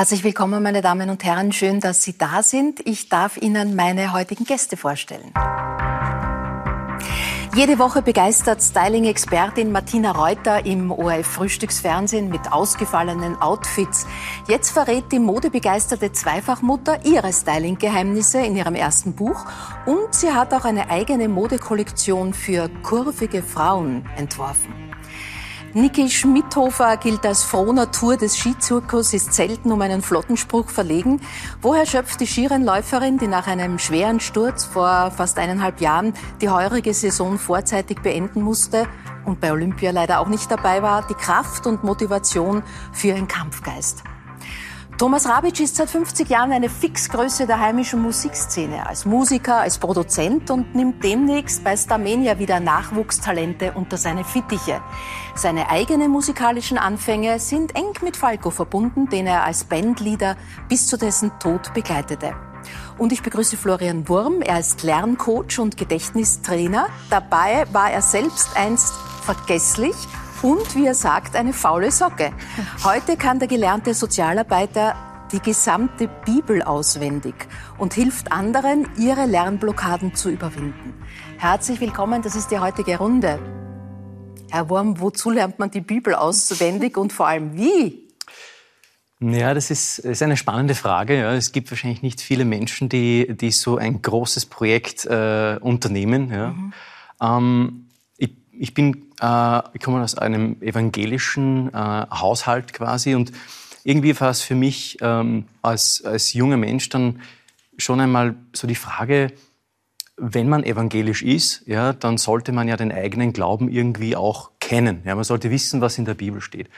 Herzlich willkommen, meine Damen und Herren. Schön, dass Sie da sind. Ich darf Ihnen meine heutigen Gäste vorstellen. Jede Woche begeistert Styling-Expertin Martina Reuter im ORF-Frühstücksfernsehen mit ausgefallenen Outfits. Jetzt verrät die modebegeisterte Zweifachmutter ihre Styling-Geheimnisse in ihrem ersten Buch und sie hat auch eine eigene Modekollektion für kurvige Frauen entworfen. Niki Schmidhofer gilt als frohe Natur des Skizirkus, ist selten um einen Flottenspruch verlegen. Woher schöpft die Skirennläuferin, die nach einem schweren Sturz vor fast eineinhalb Jahren die heurige Saison vorzeitig beenden musste und bei Olympia leider auch nicht dabei war, die Kraft und Motivation für ihren Kampfgeist? Thomas Rabitsch ist seit 50 Jahren eine Fixgröße der heimischen Musikszene, als Musiker, als Produzent und nimmt demnächst bei Starmania wieder Nachwuchstalente unter seine Fittiche. Seine eigenen musikalischen Anfänge sind eng mit Falco verbunden, den er als Bandleader bis zu dessen Tod begleitete. Und ich begrüße Florian Wurm. Er ist Lerncoach und Gedächtnistrainer. Dabei war er selbst einst vergesslich und, wie er sagt, eine faule Socke. Heute kann der gelernte Sozialarbeiter die gesamte Bibel auswendig und hilft anderen, ihre Lernblockaden zu überwinden. Herzlich willkommen, das ist die heutige Runde. Herr Wurm, wozu lernt man die Bibel auswendig und vor allem wie? Ja, das ist, ist eine spannende Frage. Ja. Es gibt wahrscheinlich nicht viele Menschen, die, die so ein großes Projekt äh, unternehmen. Ja. Mhm. Ähm, ich, bin äh, ich komme aus einem evangelischen äh, Haushalt quasi und irgendwie war es für mich ähm, als, als junger Mensch dann schon einmal so die Frage, wenn man evangelisch ist, ja, dann sollte man ja den eigenen Glauben irgendwie auch kennen. Ja, man sollte wissen, was in der Bibel steht.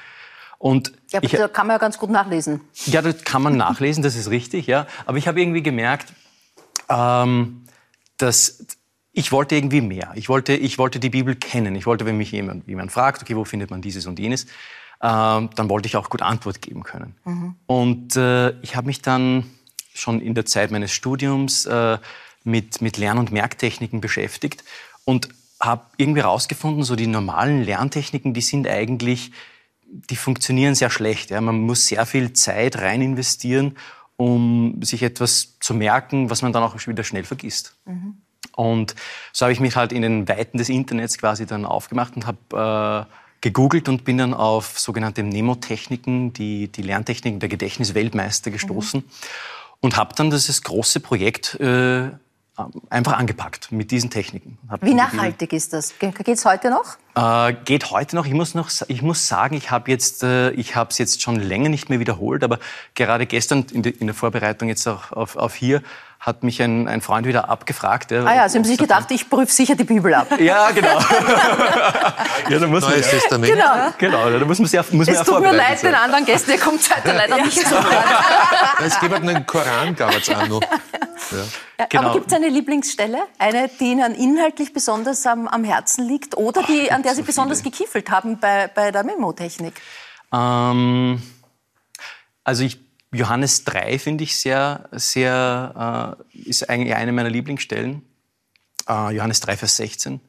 Und ja, ich, da kann man ja ganz gut nachlesen. Ja, das kann man nachlesen, das ist richtig, ja. Aber ich habe irgendwie gemerkt, ähm, dass ich wollte irgendwie mehr. Ich wollte, ich wollte die Bibel kennen. Ich wollte, wenn mich jemand, jemand fragt, okay, wo findet man dieses und jenes, äh, dann wollte ich auch gut Antwort geben können. Mhm. Und äh, ich habe mich dann schon in der Zeit meines Studiums äh, mit, mit Lern- und Merktechniken beschäftigt und habe irgendwie herausgefunden, so die normalen Lerntechniken, die sind eigentlich, die funktionieren sehr schlecht. Ja. Man muss sehr viel Zeit rein investieren, um sich etwas zu merken, was man dann auch wieder schnell vergisst. Mhm. Und so habe ich mich halt in den Weiten des Internets quasi dann aufgemacht und habe äh, gegoogelt und bin dann auf sogenannte Nemotechniken, die, die Lerntechniken der Gedächtnisweltmeister gestoßen mhm. und habe dann dieses große Projekt äh, einfach angepackt mit diesen Techniken. Hab Wie nachhaltig ist das? Geht es heute noch? Äh, geht heute noch. Ich muss, noch, ich muss sagen, ich habe jetzt, äh, ich es jetzt schon länger nicht mehr wiederholt, aber gerade gestern in, de, in der Vorbereitung jetzt auch auf, auf hier hat mich ein, ein Freund wieder abgefragt. Ja, ah ja, Sie haben sich gedacht, ich prüfe sicher die Bibel ab. ja, genau. ja, da muss Neues Testament. Genau. genau, da muss man sehr, muss es tut mir leid, den anderen Gästen, der kommt heute leider ja. nicht so Es gibt einen Koran, gab es auch noch. Ja. Genau. Aber gibt es eine Lieblingsstelle? Eine, die Ihnen inhaltlich besonders am, am Herzen liegt oder die, Ach, an der Sie so besonders viele. gekiefelt haben bei, bei der Memotechnik? Ähm, also ich Johannes 3 finde ich sehr, sehr, äh, ist eigentlich eine meiner Lieblingsstellen. Äh, Johannes 3, Vers 16.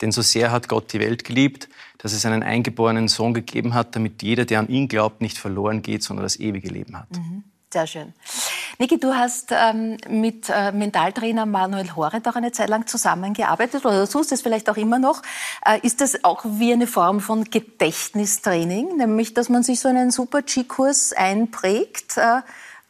Denn so sehr hat Gott die Welt geliebt, dass es einen eingeborenen Sohn gegeben hat, damit jeder, der an ihn glaubt, nicht verloren geht, sondern das ewige Leben hat. Mhm. Sehr schön. Niki, du hast ähm, mit äh, Mentaltrainer Manuel Horent auch eine Zeit lang zusammengearbeitet oder tust es vielleicht auch immer noch. Äh, ist das auch wie eine Form von Gedächtnistraining, nämlich dass man sich so einen Super-G-Kurs einprägt? Äh,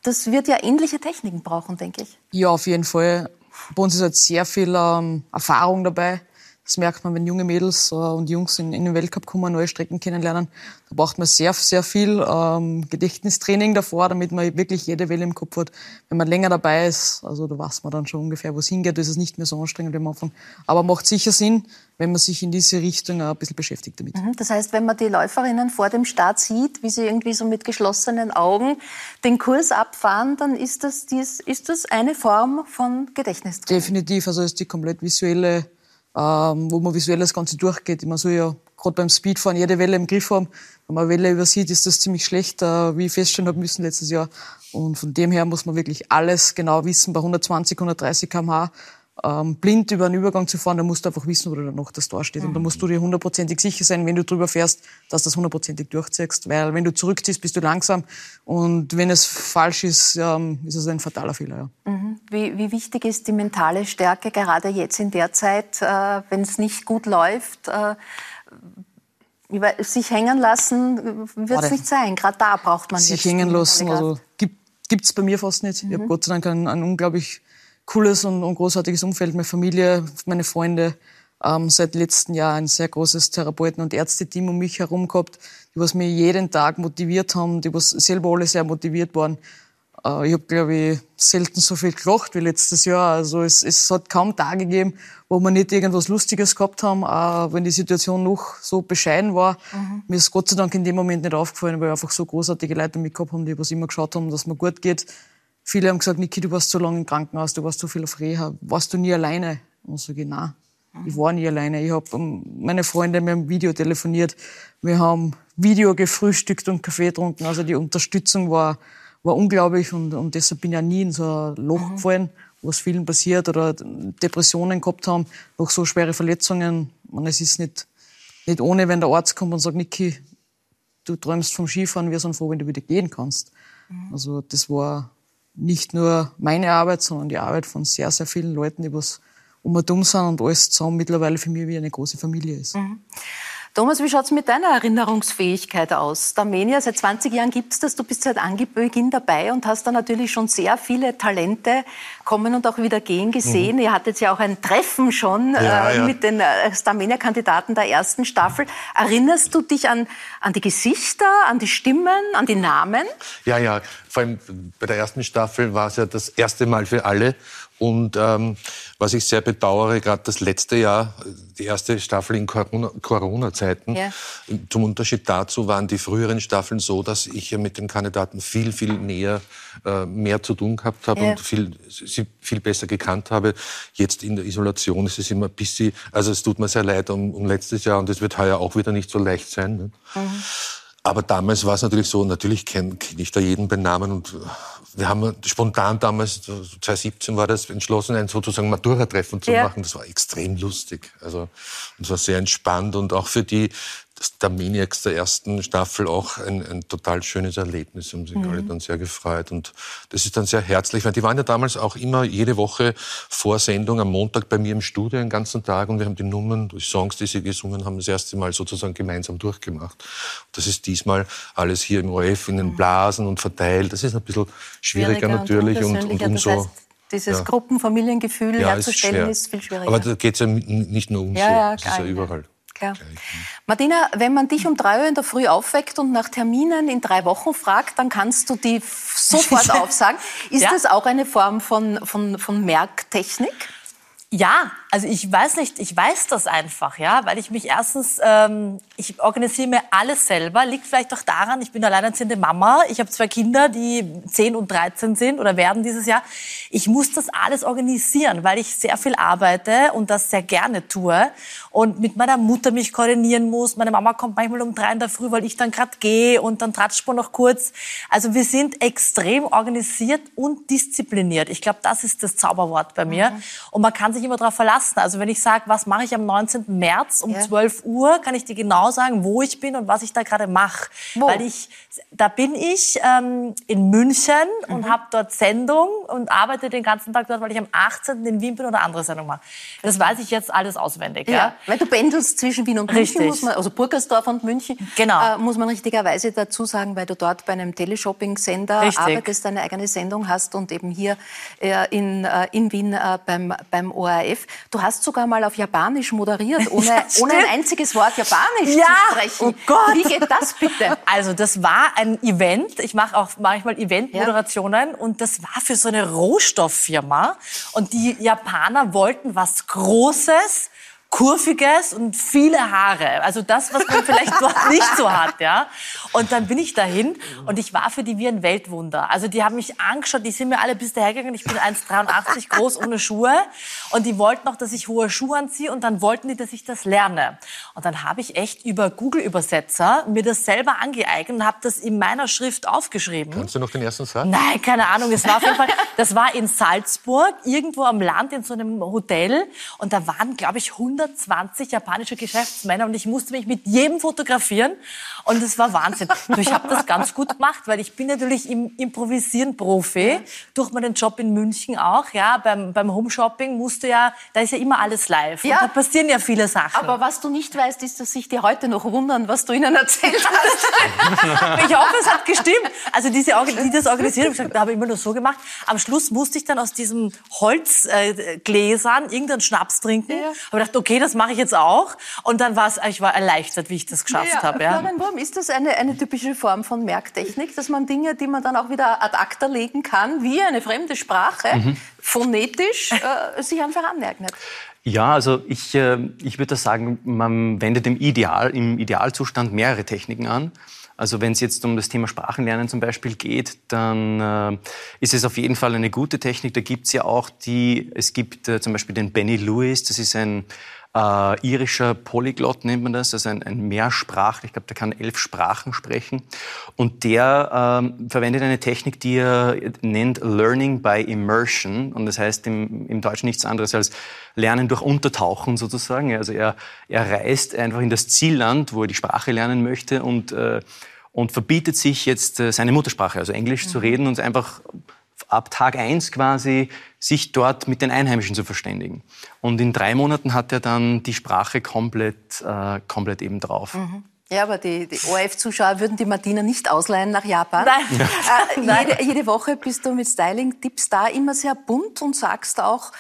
das wird ja ähnliche Techniken brauchen, denke ich. Ja, auf jeden Fall. Bei uns ist halt sehr viel ähm, Erfahrung dabei. Das merkt man, wenn junge Mädels äh, und Jungs in, in, den Weltcup kommen, neue Strecken kennenlernen. Da braucht man sehr, sehr viel ähm, Gedächtnistraining davor, damit man wirklich jede Welle im Kopf hat. Wenn man länger dabei ist, also da weiß man dann schon ungefähr, wo es hingeht, da ist es nicht mehr so anstrengend am Anfang. Aber macht sicher Sinn, wenn man sich in diese Richtung ein bisschen beschäftigt damit. Mhm. Das heißt, wenn man die Läuferinnen vor dem Start sieht, wie sie irgendwie so mit geschlossenen Augen den Kurs abfahren, dann ist das, dies, ist das eine Form von Gedächtnistraining. Definitiv, also ist die komplett visuelle ähm, wo man visuell das Ganze durchgeht. Man soll ja gerade beim Speedfahren jede Welle im Griff haben. Wenn man eine Welle übersieht, ist das ziemlich schlecht, äh, wie ich feststellen habe müssen letztes Jahr. Und von dem her muss man wirklich alles genau wissen. Bei 120, 130 km/h ähm, blind über einen Übergang zu fahren, dann musst du einfach wissen, wo du noch das Tor steht. Und da musst du dir hundertprozentig sicher sein, wenn du drüber fährst, dass du das hundertprozentig durchziehst. Weil wenn du zurückziehst, bist du langsam. Und wenn es falsch ist, ähm, ist es ein fataler Fehler. Ja. Mhm. Wie, wie, wichtig ist die mentale Stärke, gerade jetzt in der Zeit, äh, wenn es nicht gut läuft? Äh, sich hängen lassen wird es nicht sein. Gerade da braucht man sich hängen lassen. Also gibt es bei mir fast nicht. Mhm. Ich habe Gott sei Dank ein, ein unglaublich cooles und, und, großartiges Umfeld. Meine Familie, meine Freunde. Ähm, seit letztem Jahr ein sehr großes Therapeuten- und Ärzteteam um mich herum gehabt, die was mir jeden Tag motiviert haben, die was selber alle sehr motiviert waren. Äh, ich habe, glaube ich, selten so viel gelacht wie letztes Jahr. Also es, es hat kaum Tage gegeben, wo wir nicht irgendwas Lustiges gehabt haben, auch wenn die Situation noch so bescheiden war. Mhm. Mir ist Gott sei Dank in dem Moment nicht aufgefallen, weil wir einfach so großartige Leute mitgehabt haben, die was immer geschaut haben, dass mir gut geht. Viele haben gesagt, Niki, du warst so lange im Krankenhaus, du warst so viel auf Reha, warst du nie alleine? Und so genau. Ich war nie alleine. Ich habe ähm, meine Freunde, wir haben Video telefoniert, wir haben Video gefrühstückt und Kaffee getrunken. Also die Unterstützung war, war unglaublich und, und deshalb bin ich ja nie in so ein Loch mhm. gefallen was vielen passiert oder Depressionen gehabt haben, noch so schwere Verletzungen. Und es ist nicht, nicht ohne, wenn der Arzt kommt und sagt, Niki, du träumst vom Skifahren, wir sind froh, wenn du wieder gehen kannst. Mhm. Also das war nicht nur meine Arbeit, sondern die Arbeit von sehr, sehr vielen Leuten, die was um und um sind und alles zusammen mittlerweile für mich wie eine große Familie ist. Mhm. Thomas, wie schaut es mit deiner Erinnerungsfähigkeit aus? Armenia, seit 20 Jahren gibt es das, du bist seit Anbeginn dabei und hast da natürlich schon sehr viele Talente kommen und auch wieder gehen gesehen. Mhm. Ihr hattet ja auch ein Treffen schon ja, äh, ja. mit den äh, Armenia-Kandidaten der ersten Staffel. Erinnerst du dich an, an die Gesichter, an die Stimmen, an die Namen? Ja, ja. Vor allem bei der ersten Staffel war es ja das erste Mal für alle. Und ähm, was ich sehr bedauere, gerade das letzte Jahr, die erste Staffel in Corona-Zeiten, ja. zum Unterschied dazu waren die früheren Staffeln so, dass ich ja mit den Kandidaten viel, viel näher, äh, mehr zu tun gehabt habe ja. und viel, sie viel besser gekannt habe. Jetzt in der Isolation ist es immer ein bisschen, also es tut mir sehr leid um, um letztes Jahr und es wird heuer auch wieder nicht so leicht sein. Ne? Mhm. Aber damals war es natürlich so, natürlich kenne kenn ich da jeden bei Namen und wir haben spontan damals, 2017 war das, entschlossen, ein sozusagen Matura-Treffen zu ja. machen. Das war extrem lustig. Also, es war sehr entspannt und auch für die, der Maniacs der ersten Staffel auch ein, ein total schönes Erlebnis. Haben sich mhm. alle dann sehr gefreut. Und das ist dann sehr herzlich, weil die waren ja damals auch immer jede Woche vor Sendung am Montag bei mir im Studio den ganzen Tag und wir haben die Nummern, die Songs, die sie gesungen haben, das erste Mal sozusagen gemeinsam durchgemacht. Das ist diesmal alles hier im ORF in den mhm. Blasen und verteilt. Das ist ein bisschen schwieriger, schwieriger natürlich und, und, und umso... Das heißt, dieses ja. Gruppenfamiliengefühl ja, herzustellen, ist, ist, viel schwieriger. Aber da geht es ja nicht nur um ja, so, ja, das ist ja überall. Klar. Martina, wenn man dich um drei Uhr in der Früh aufweckt und nach Terminen in drei Wochen fragt, dann kannst du die sofort aufsagen. Ist ja. das auch eine Form von, von, von Merktechnik? Ja, also ich weiß nicht, ich weiß das einfach, ja, weil ich mich erstens, ähm, ich organisiere mir alles selber, liegt vielleicht auch daran, ich bin alleinerziehende Mama, ich habe zwei Kinder, die 10 und 13 sind oder werden dieses Jahr. Ich muss das alles organisieren, weil ich sehr viel arbeite und das sehr gerne tue und mit meiner Mutter mich koordinieren muss. Meine Mama kommt manchmal um drei in der Früh, weil ich dann gerade gehe und dann tratscht man noch kurz. Also wir sind extrem organisiert und diszipliniert. Ich glaube, das ist das Zauberwort bei mir. Mhm. Und man kann sich immer darauf verlassen. Also wenn ich sage, was mache ich am 19. März um ja. 12 Uhr, kann ich dir genau sagen, wo ich bin und was ich da gerade mache. Weil ich, da bin ich ähm, in München mhm. und habe dort Sendung und arbeite den ganzen Tag dort, weil ich am 18. in Wien bin oder andere Sendung mache. Das weiß ich jetzt alles auswendig. Ja. ja. Weil du pendelst zwischen Wien und München, muss man, also Burgersdorf und München, genau. äh, muss man richtigerweise dazu sagen, weil du dort bei einem Teleshopping-Sender arbeitest, eine eigene Sendung hast und eben hier äh, in, äh, in Wien äh, beim, beim ORF. Du hast sogar mal auf Japanisch moderiert, ohne, ja, ohne ein einziges Wort Japanisch ja, zu sprechen. Oh Gott. Wie geht das bitte? Also das war ein Event. Ich mache auch manchmal Eventmoderationen ja. und das war für so eine Rohstofffirma und die Japaner wollten was Großes kurviges und viele Haare. Also das, was man vielleicht dort nicht so hat, ja. Und dann bin ich dahin und ich war für die wie ein Weltwunder. Also die haben mich angeschaut, die sind mir alle bis daher gegangen. Ich bin 1,83 groß ohne Schuhe und die wollten noch, dass ich hohe Schuhe anziehe und dann wollten die, dass ich das lerne. Und dann habe ich echt über Google-Übersetzer mir das selber angeeignet und habe das in meiner Schrift aufgeschrieben. Kannst du noch den ersten Satz? Nein, keine Ahnung. Es war auf jeden Fall, das war in Salzburg, irgendwo am Land in so einem Hotel und da waren, glaube ich, 100 120 japanische Geschäftsmänner und ich musste mich mit jedem fotografieren und es war Wahnsinn. ich habe das ganz gut gemacht, weil ich bin natürlich im Improvisieren Profi, durch meinen Job in München auch, ja, beim, beim Home-Shopping musste ja, da ist ja immer alles live ja. da passieren ja viele Sachen. Aber was du nicht weißt, ist, dass sich die heute noch wundern, was du ihnen erzählt hast. ich hoffe, es hat gestimmt. Also diese, die das organisiert haben, da habe ich immer nur so gemacht. Am Schluss musste ich dann aus diesen Holzgläsern äh, irgendeinen Schnaps trinken. Ja. Habe gedacht, okay, das mache ich jetzt auch. Und dann war es, ich war erleichtert, wie ich das geschafft ja, habe. Ja. Florian Wurm, ist das eine, eine typische Form von Merktechnik, dass man Dinge, die man dann auch wieder ad acta legen kann, wie eine fremde Sprache, mhm. phonetisch, äh, sich einfach aneignet? Ja, also ich, äh, ich würde sagen, man wendet im, Ideal, im Idealzustand mehrere Techniken an. Also wenn es jetzt um das Thema Sprachenlernen zum Beispiel geht, dann äh, ist es auf jeden Fall eine gute Technik. Da gibt es ja auch die, es gibt äh, zum Beispiel den Benny Lewis, das ist ein äh, irischer Polyglott nennt man das, also ein, ein Mehrsprachler, ich glaube, der kann elf Sprachen sprechen. Und der ähm, verwendet eine Technik, die er nennt Learning by Immersion. Und das heißt im, im Deutschen nichts anderes als Lernen durch Untertauchen sozusagen. Also er, er reist einfach in das Zielland, wo er die Sprache lernen möchte und, äh, und verbietet sich jetzt äh, seine Muttersprache, also Englisch mhm. zu reden und einfach ab Tag eins quasi sich dort mit den Einheimischen zu verständigen. Und in drei Monaten hat er dann die Sprache komplett, äh, komplett eben drauf. Mhm. Ja, aber die, die ORF-Zuschauer würden die Martina nicht ausleihen nach Japan. Nein. Äh, jede, jede, Woche bist du mit Styling-Tipps da, immer sehr bunt und sagst auch, äh,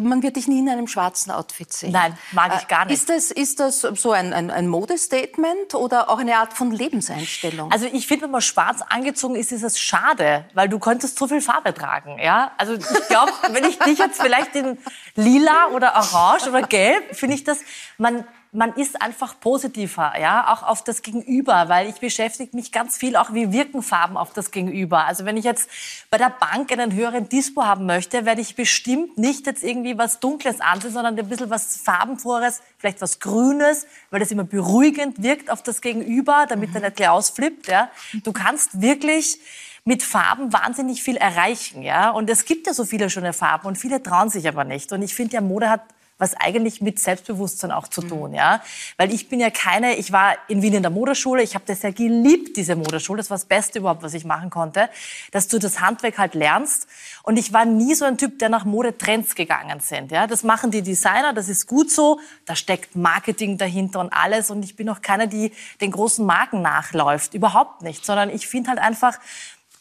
man wird dich nie in einem schwarzen Outfit sehen. Nein, mag ich gar nicht. Ist das, ist das so ein, ein, ein Modestatement oder auch eine Art von Lebenseinstellung? Also ich finde, wenn man schwarz angezogen ist, ist es schade, weil du könntest so viel Farbe tragen. Ja? Also ich glaube, wenn ich dich jetzt vielleicht in lila oder orange oder gelb, finde ich das, man man ist einfach positiver, ja, auch auf das Gegenüber, weil ich beschäftige mich ganz viel auch, wie wirken Farben auf das Gegenüber. Also wenn ich jetzt bei der Bank einen höheren Dispo haben möchte, werde ich bestimmt nicht jetzt irgendwie was Dunkles ansehen, sondern ein bisschen was Farbenfrohes, vielleicht was Grünes, weil das immer beruhigend wirkt auf das Gegenüber, damit mhm. er nicht gleich ausflippt, ja. Du kannst wirklich mit Farben wahnsinnig viel erreichen, ja. Und es gibt ja so viele schöne Farben und viele trauen sich aber nicht. Und ich finde, ja, Mode hat was eigentlich mit Selbstbewusstsein auch zu mhm. tun, ja. Weil ich bin ja keine, ich war in Wien in der Modeschule, ich habe das ja geliebt, diese Modeschule, das war das Beste überhaupt, was ich machen konnte, dass du das Handwerk halt lernst. Und ich war nie so ein Typ, der nach Modetrends gegangen sind, ja. Das machen die Designer, das ist gut so, da steckt Marketing dahinter und alles. Und ich bin auch keiner, die den großen Marken nachläuft, überhaupt nicht, sondern ich finde halt einfach,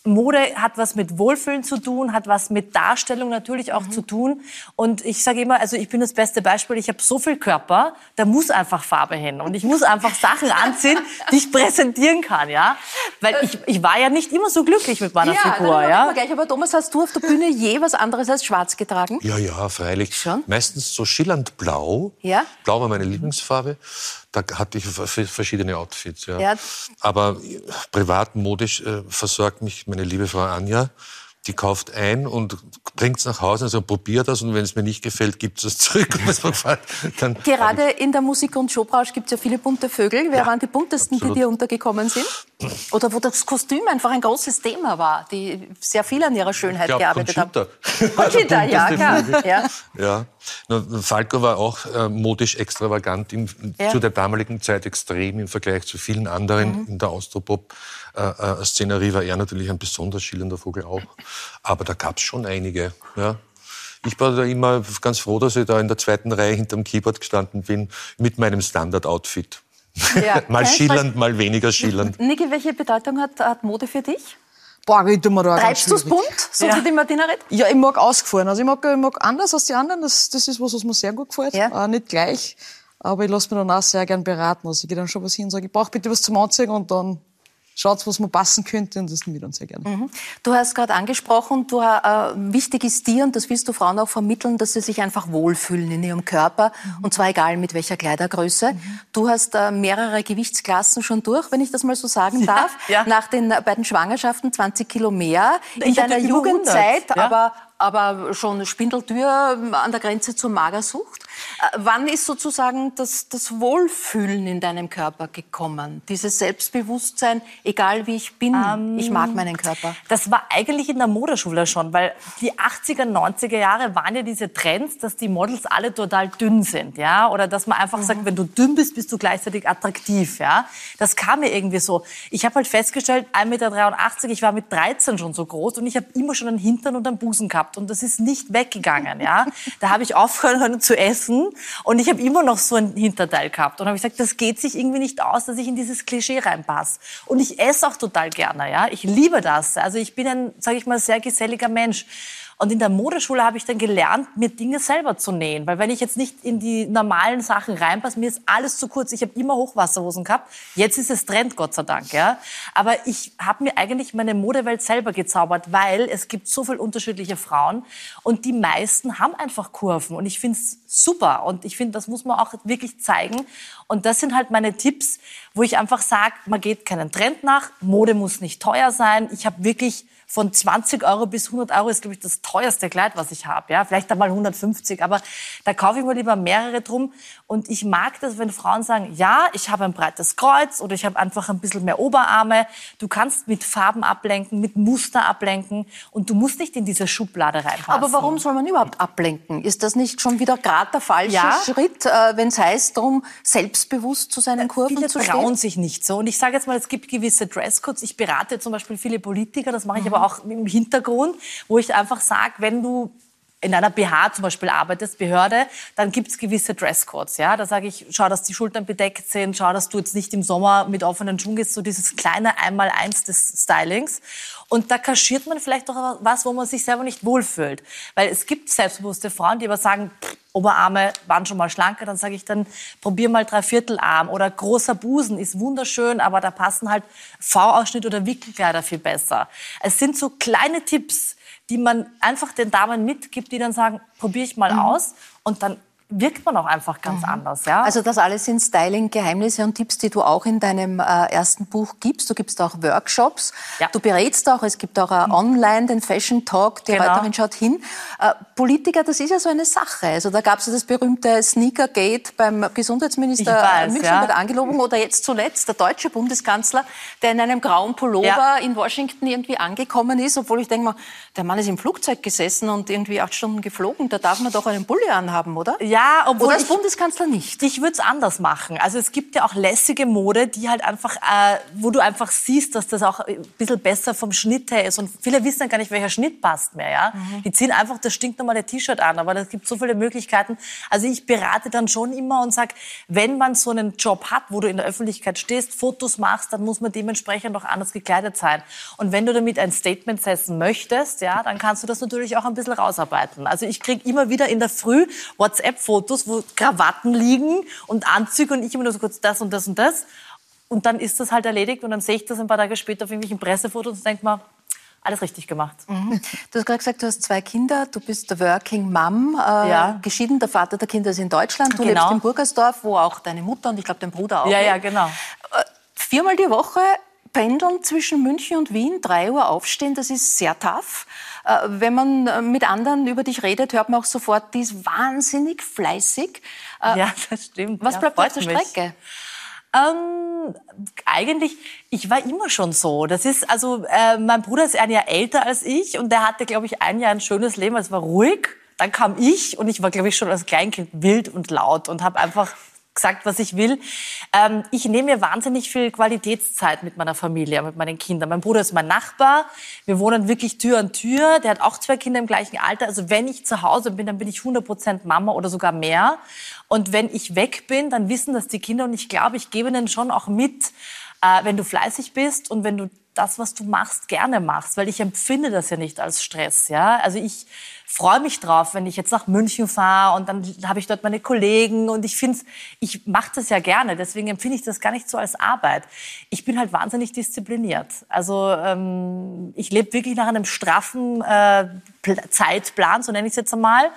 Mode hat was mit Wohlfühlen zu tun, hat was mit Darstellung natürlich auch mhm. zu tun. Und ich sage immer, also ich bin das beste Beispiel, ich habe so viel Körper, da muss einfach Farbe hin. Und ich muss einfach Sachen anziehen, die ich präsentieren kann, ja. Weil ich, ich war ja nicht immer so glücklich mit meiner ja, Figur, ja. Gleich. Aber Thomas, hast du auf der Bühne je was anderes als schwarz getragen? Ja, ja, freilich. Schon? Meistens so schillernd blau. Ja? Blau war meine Lieblingsfarbe. Da hatte ich verschiedene Outfits. Ja. ja. Aber privat modisch äh, versorgt mich meine liebe Frau Anja die kauft ein und bringt es nach Hause, also probiert das und wenn es mir nicht gefällt, gibt es zurück. dann Gerade in der Musik- und Showbranche gibt es ja viele bunte Vögel. Wer ja, waren die buntesten, absolut. die dir untergekommen sind? Oder wo das Kostüm einfach ein großes Thema war, die sehr viel an ihrer Schönheit glaub, gearbeitet Conchita. haben. Conchita, ja, klar. Ja. ja. Falco war auch äh, modisch extravagant, in, ja. zu der damaligen Zeit extrem im Vergleich zu vielen anderen mhm. in der Austropop. Äh, äh, Szenerie war er natürlich ein besonders schillernder Vogel auch. Aber da gab es schon einige. Ja. Ich war da immer ganz froh, dass ich da in der zweiten Reihe hinterm Keyboard gestanden bin mit meinem Standard-Outfit. Ja. mal schillernd, mal weniger schillernd. Niki, welche Bedeutung hat, hat Mode für dich? Boah, ich tue mir da Treibst du es bunt, so ja. wie die Martina redet? Ja, ich mag ausgefallen. Also ich mag, ich mag anders als die anderen. Das, das ist was, was mir sehr gut gefällt. Ja. Äh, nicht gleich. Aber ich lasse mich dann auch sehr gern beraten. Also ich gehe dann schon was hin und sage, ich brauche bitte was zum Anziehen und dann schaut, was mir passen könnte und das nehmen wir dann sehr gerne. Mhm. Du hast gerade angesprochen, du, äh, wichtig ist dir, und das willst du Frauen auch vermitteln, dass sie sich einfach wohlfühlen in ihrem Körper, mhm. und zwar egal mit welcher Kleidergröße. Mhm. Du hast äh, mehrere Gewichtsklassen schon durch, wenn ich das mal so sagen darf. Ja, ja. Nach den beiden Schwangerschaften 20 Kilo mehr. In ich deiner Jugendzeit, ja. aber aber schon Spindeltür an der Grenze zur Magersucht. Äh, wann ist sozusagen das, das Wohlfühlen in deinem Körper gekommen? Dieses Selbstbewusstsein, egal wie ich bin, ähm, ich mag meinen Körper. Das war eigentlich in der Modeschule schon, weil die 80er, 90er Jahre waren ja diese Trends, dass die Models alle total dünn sind, ja, oder dass man einfach mhm. sagt, wenn du dünn bist, bist du gleichzeitig attraktiv, ja. Das kam mir irgendwie so. Ich habe halt festgestellt, 1,83 Meter, ich war mit 13 schon so groß und ich habe immer schon einen Hintern und einen Busen gehabt und das ist nicht weggegangen, ja. Da habe ich aufgehört zu essen und ich habe immer noch so ein Hinterteil gehabt. Und habe ich gesagt, das geht sich irgendwie nicht aus, dass ich in dieses Klischee reinpasse. Und ich esse auch total gerne, ja. Ich liebe das. Also ich bin ein, sage ich mal, sehr geselliger Mensch. Und in der Modeschule habe ich dann gelernt, mir Dinge selber zu nähen. Weil wenn ich jetzt nicht in die normalen Sachen reinpasse, mir ist alles zu kurz. Ich habe immer Hochwasserhosen gehabt. Jetzt ist es Trend, Gott sei Dank. Ja. Aber ich habe mir eigentlich meine Modewelt selber gezaubert, weil es gibt so viele unterschiedliche Frauen. Und die meisten haben einfach Kurven. Und ich finde es super. Und ich finde, das muss man auch wirklich zeigen. Und das sind halt meine Tipps, wo ich einfach sage, man geht keinen Trend nach. Mode muss nicht teuer sein. Ich habe wirklich von 20 Euro bis 100 Euro ist, glaube ich, das teuerste Kleid, was ich habe. Ja? Vielleicht einmal 150, aber da kaufe ich mir lieber mehrere drum. Und ich mag das, wenn Frauen sagen, ja, ich habe ein breites Kreuz oder ich habe einfach ein bisschen mehr Oberarme. Du kannst mit Farben ablenken, mit Muster ablenken und du musst nicht in diese Schublade reinpassen. Aber warum soll man überhaupt ablenken? Ist das nicht schon wieder gerade der falsche ja. Schritt, äh, wenn es heißt, darum selbstbewusst zu seinen Kurven viele zu stehen? Trauen sich nicht so. Und ich sage jetzt mal, es gibt gewisse Dresscodes. Ich berate zum Beispiel viele Politiker, das mache ich mhm. aber auch im Hintergrund, wo ich einfach sage, wenn du in einer BH zum Beispiel arbeitest, Behörde, dann gibt es gewisse Dresscodes. Ja? Da sage ich, schau, dass die Schultern bedeckt sind, schau, dass du jetzt nicht im Sommer mit offenen Schuhen gehst, so dieses kleine Einmaleins des Stylings. Und da kaschiert man vielleicht auch was, wo man sich selber nicht wohlfühlt. Weil es gibt selbstbewusste Frauen, die aber sagen, pff, Oberarme waren schon mal schlanker, dann sage ich dann, probier mal Dreiviertelarm oder großer Busen ist wunderschön, aber da passen halt V-Ausschnitt oder Wickelkleider viel besser. Es sind so kleine Tipps, die man einfach den Damen mitgibt, die dann sagen, probiere ich mal mhm. aus und dann wirkt man auch einfach ganz mhm. anders. Ja? Also das alles sind Styling-Geheimnisse und Tipps, die du auch in deinem äh, ersten Buch gibst. Du gibst auch Workshops, ja. du berätst auch, es gibt auch äh, mhm. online den Fashion Talk, die genau. Reuterin schaut hin. Äh, Politiker, das ist ja so eine Sache. Also da gab es ja das berühmte Sneakergate beim Gesundheitsminister weiß, München ja. Angelobung oder jetzt zuletzt der deutsche Bundeskanzler, der in einem grauen Pullover ja. in Washington irgendwie angekommen ist, obwohl ich denke mal, der Mann ist im Flugzeug gesessen und irgendwie acht Stunden geflogen. Da darf man doch einen Pulli anhaben, oder? Ja, obwohl Oder als ich, Bundeskanzler nicht. Ich würde es anders machen. Also es gibt ja auch lässige Mode, die halt einfach, äh, wo du einfach siehst, dass das auch ein bisschen besser vom Schnitt her ist. Und viele wissen ja gar nicht, welcher Schnitt passt mehr. Ja? Mhm. Die ziehen einfach das stinknormale T-Shirt an. Aber es gibt so viele Möglichkeiten. Also ich berate dann schon immer und sage, wenn man so einen Job hat, wo du in der Öffentlichkeit stehst, Fotos machst, dann muss man dementsprechend auch anders gekleidet sein. Und wenn du damit ein Statement setzen möchtest, ja, dann kannst du das natürlich auch ein bisschen rausarbeiten. Also ich kriege immer wieder in der Früh WhatsApp-Fotos Fotos, wo Krawatten liegen und Anzüge und ich immer nur so kurz das und das und das. Und dann ist das halt erledigt und dann sehe ich das ein paar Tage später auf irgendwelchen Pressefotos und denke mir, alles richtig gemacht. Mhm. Du hast gerade gesagt, du hast zwei Kinder, du bist der Working Mom, äh, ja. geschieden, der Vater der Kinder ist in Deutschland, du genau. lebst in Burgersdorf, wo auch deine Mutter und ich glaube dein Bruder auch Ja, ja, genau. Äh, viermal die Woche pendeln zwischen München und Wien, drei Uhr aufstehen, das ist sehr tough. Äh, wenn man äh, mit anderen über dich redet, hört man auch sofort, die ist wahnsinnig fleißig. Äh, ja, das stimmt. Was ja, bleibt auf der Strecke? Ähm, eigentlich, ich war immer schon so. Das ist also, äh, mein Bruder ist ein Jahr älter als ich und der hatte, glaube ich, ein Jahr ein schönes Leben. Es war ruhig. Dann kam ich und ich war, glaube ich, schon als Kleinkind wild und laut und habe einfach gesagt, was ich will. Ähm, ich nehme mir wahnsinnig viel Qualitätszeit mit meiner Familie, mit meinen Kindern. Mein Bruder ist mein Nachbar. Wir wohnen wirklich Tür an Tür. Der hat auch zwei Kinder im gleichen Alter. Also wenn ich zu Hause bin, dann bin ich 100 Prozent Mama oder sogar mehr. Und wenn ich weg bin, dann wissen das die Kinder. Und ich glaube, ich gebe ihnen schon auch mit, äh, wenn du fleißig bist und wenn du das, was du machst, gerne machst, weil ich empfinde das ja nicht als Stress. Ja? Also ich freue mich drauf, wenn ich jetzt nach München fahre und dann habe ich dort meine Kollegen und ich finde, ich mache das ja gerne, deswegen empfinde ich das gar nicht so als Arbeit. Ich bin halt wahnsinnig diszipliniert. Also ähm, ich lebe wirklich nach einem straffen äh, Zeitplan, so nenne ich es jetzt einmal.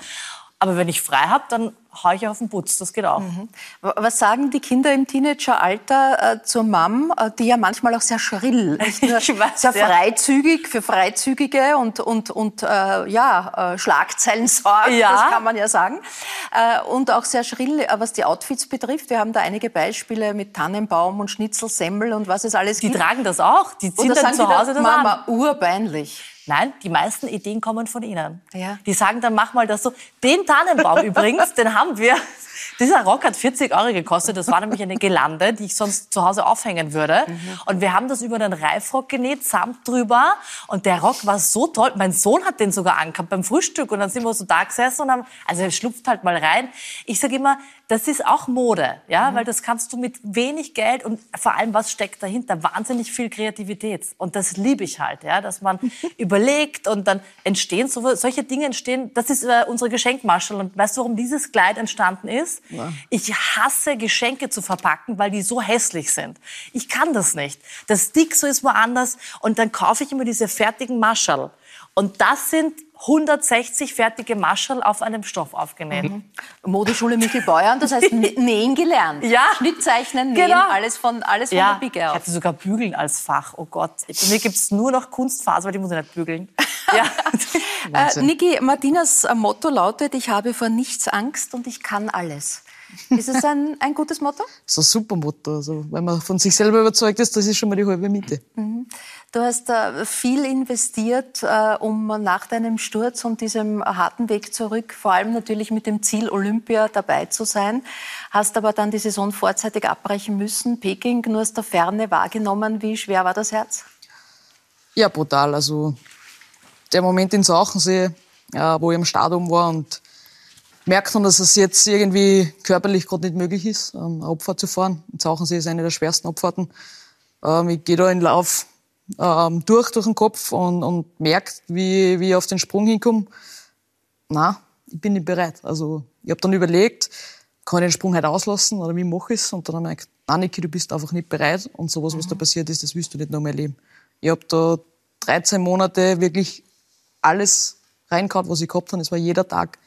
Aber wenn ich frei habe, dann haue ich auf den Putz, das geht auch. Mhm. Was sagen die Kinder im Teenageralter äh, zur Mom, äh, die ja manchmal auch sehr schrill, nicht nur weiß, sehr freizügig für Freizügige und, und, und äh, ja, äh, Schlagzeilen sorgt, ja. das kann man ja sagen. Äh, und auch sehr schrill, äh, was die Outfits betrifft. Wir haben da einige Beispiele mit Tannenbaum und Schnitzelsemmel und was es alles die gibt. Die tragen das auch, die ziehen dann zu Hause das Mama, an. urbeinlich. Nein, die meisten Ideen kommen von Ihnen. Ja. Die sagen dann, mach mal das so. Den Tannenbaum übrigens, den haben wir. Dieser Rock hat 40 Euro gekostet. Das war nämlich eine Gelande, die ich sonst zu Hause aufhängen würde. Mhm. Und wir haben das über den Reifrock genäht, Samt drüber. Und der Rock war so toll. Mein Sohn hat den sogar angehabt beim Frühstück. Und dann sind wir so da gesessen und haben, also er schlupft halt mal rein. Ich sage immer, das ist auch Mode, ja, mhm. weil das kannst du mit wenig Geld und vor allem was steckt dahinter? Wahnsinnig viel Kreativität und das liebe ich halt, ja, dass man überlegt und dann entstehen so, solche Dinge entstehen. Das ist äh, unsere Geschenkmaschel und weißt du, warum dieses Kleid entstanden ist? Ja. Ich hasse Geschenke zu verpacken, weil die so hässlich sind. Ich kann das nicht. Das Stick so ist woanders und dann kaufe ich immer diese fertigen Maschel. Und das sind 160 fertige Maschel auf einem Stoff aufgenäht. Mhm. Modeschule Michelbeuern, das heißt nähen gelernt. Ja. Schnittzeichnen, nähen, genau. alles von, alles von ja. der Pike auf. Ich hatte sogar Bügeln als Fach. Oh Gott. Bei mir gibt's nur noch Kunstfaser, weil die muss ich nicht bügeln. ja. äh, Niki, Martinas Motto lautet, ich habe vor nichts Angst und ich kann alles. Ist es ein, ein gutes Motto? Das ist ein super Motto. Also, wenn man von sich selber überzeugt ist, das ist schon mal die halbe Miete. Mhm. Du hast äh, viel investiert, äh, um nach deinem Sturz und diesem harten Weg zurück, vor allem natürlich mit dem Ziel Olympia dabei zu sein, hast aber dann die Saison vorzeitig abbrechen müssen. Peking nur aus der Ferne wahrgenommen. Wie schwer war das Herz? Ja, brutal. Also der Moment in Sachensee, äh, wo ich im Stadion war und merkt man, dass es jetzt irgendwie körperlich gerade nicht möglich ist, ähm, eine Abfahrt zu fahren. In Zauchensee ist eine der schwersten Abfahrten. Ähm, ich gehe da in Lauf ähm, durch, durch den Kopf und, und merkt, wie, wie ich auf den Sprung hinkomme. Na, ich bin nicht bereit. Also ich habe dann überlegt, kann ich den Sprung heute auslassen oder wie mache ich es? Und dann habe ich gedacht, nein, Niki, du bist einfach nicht bereit und sowas, was da passiert ist, das willst du nicht noch mehr erleben. Ich habe da 13 Monate wirklich alles reingehauen, was ich gehabt habe. Es war jeder Tag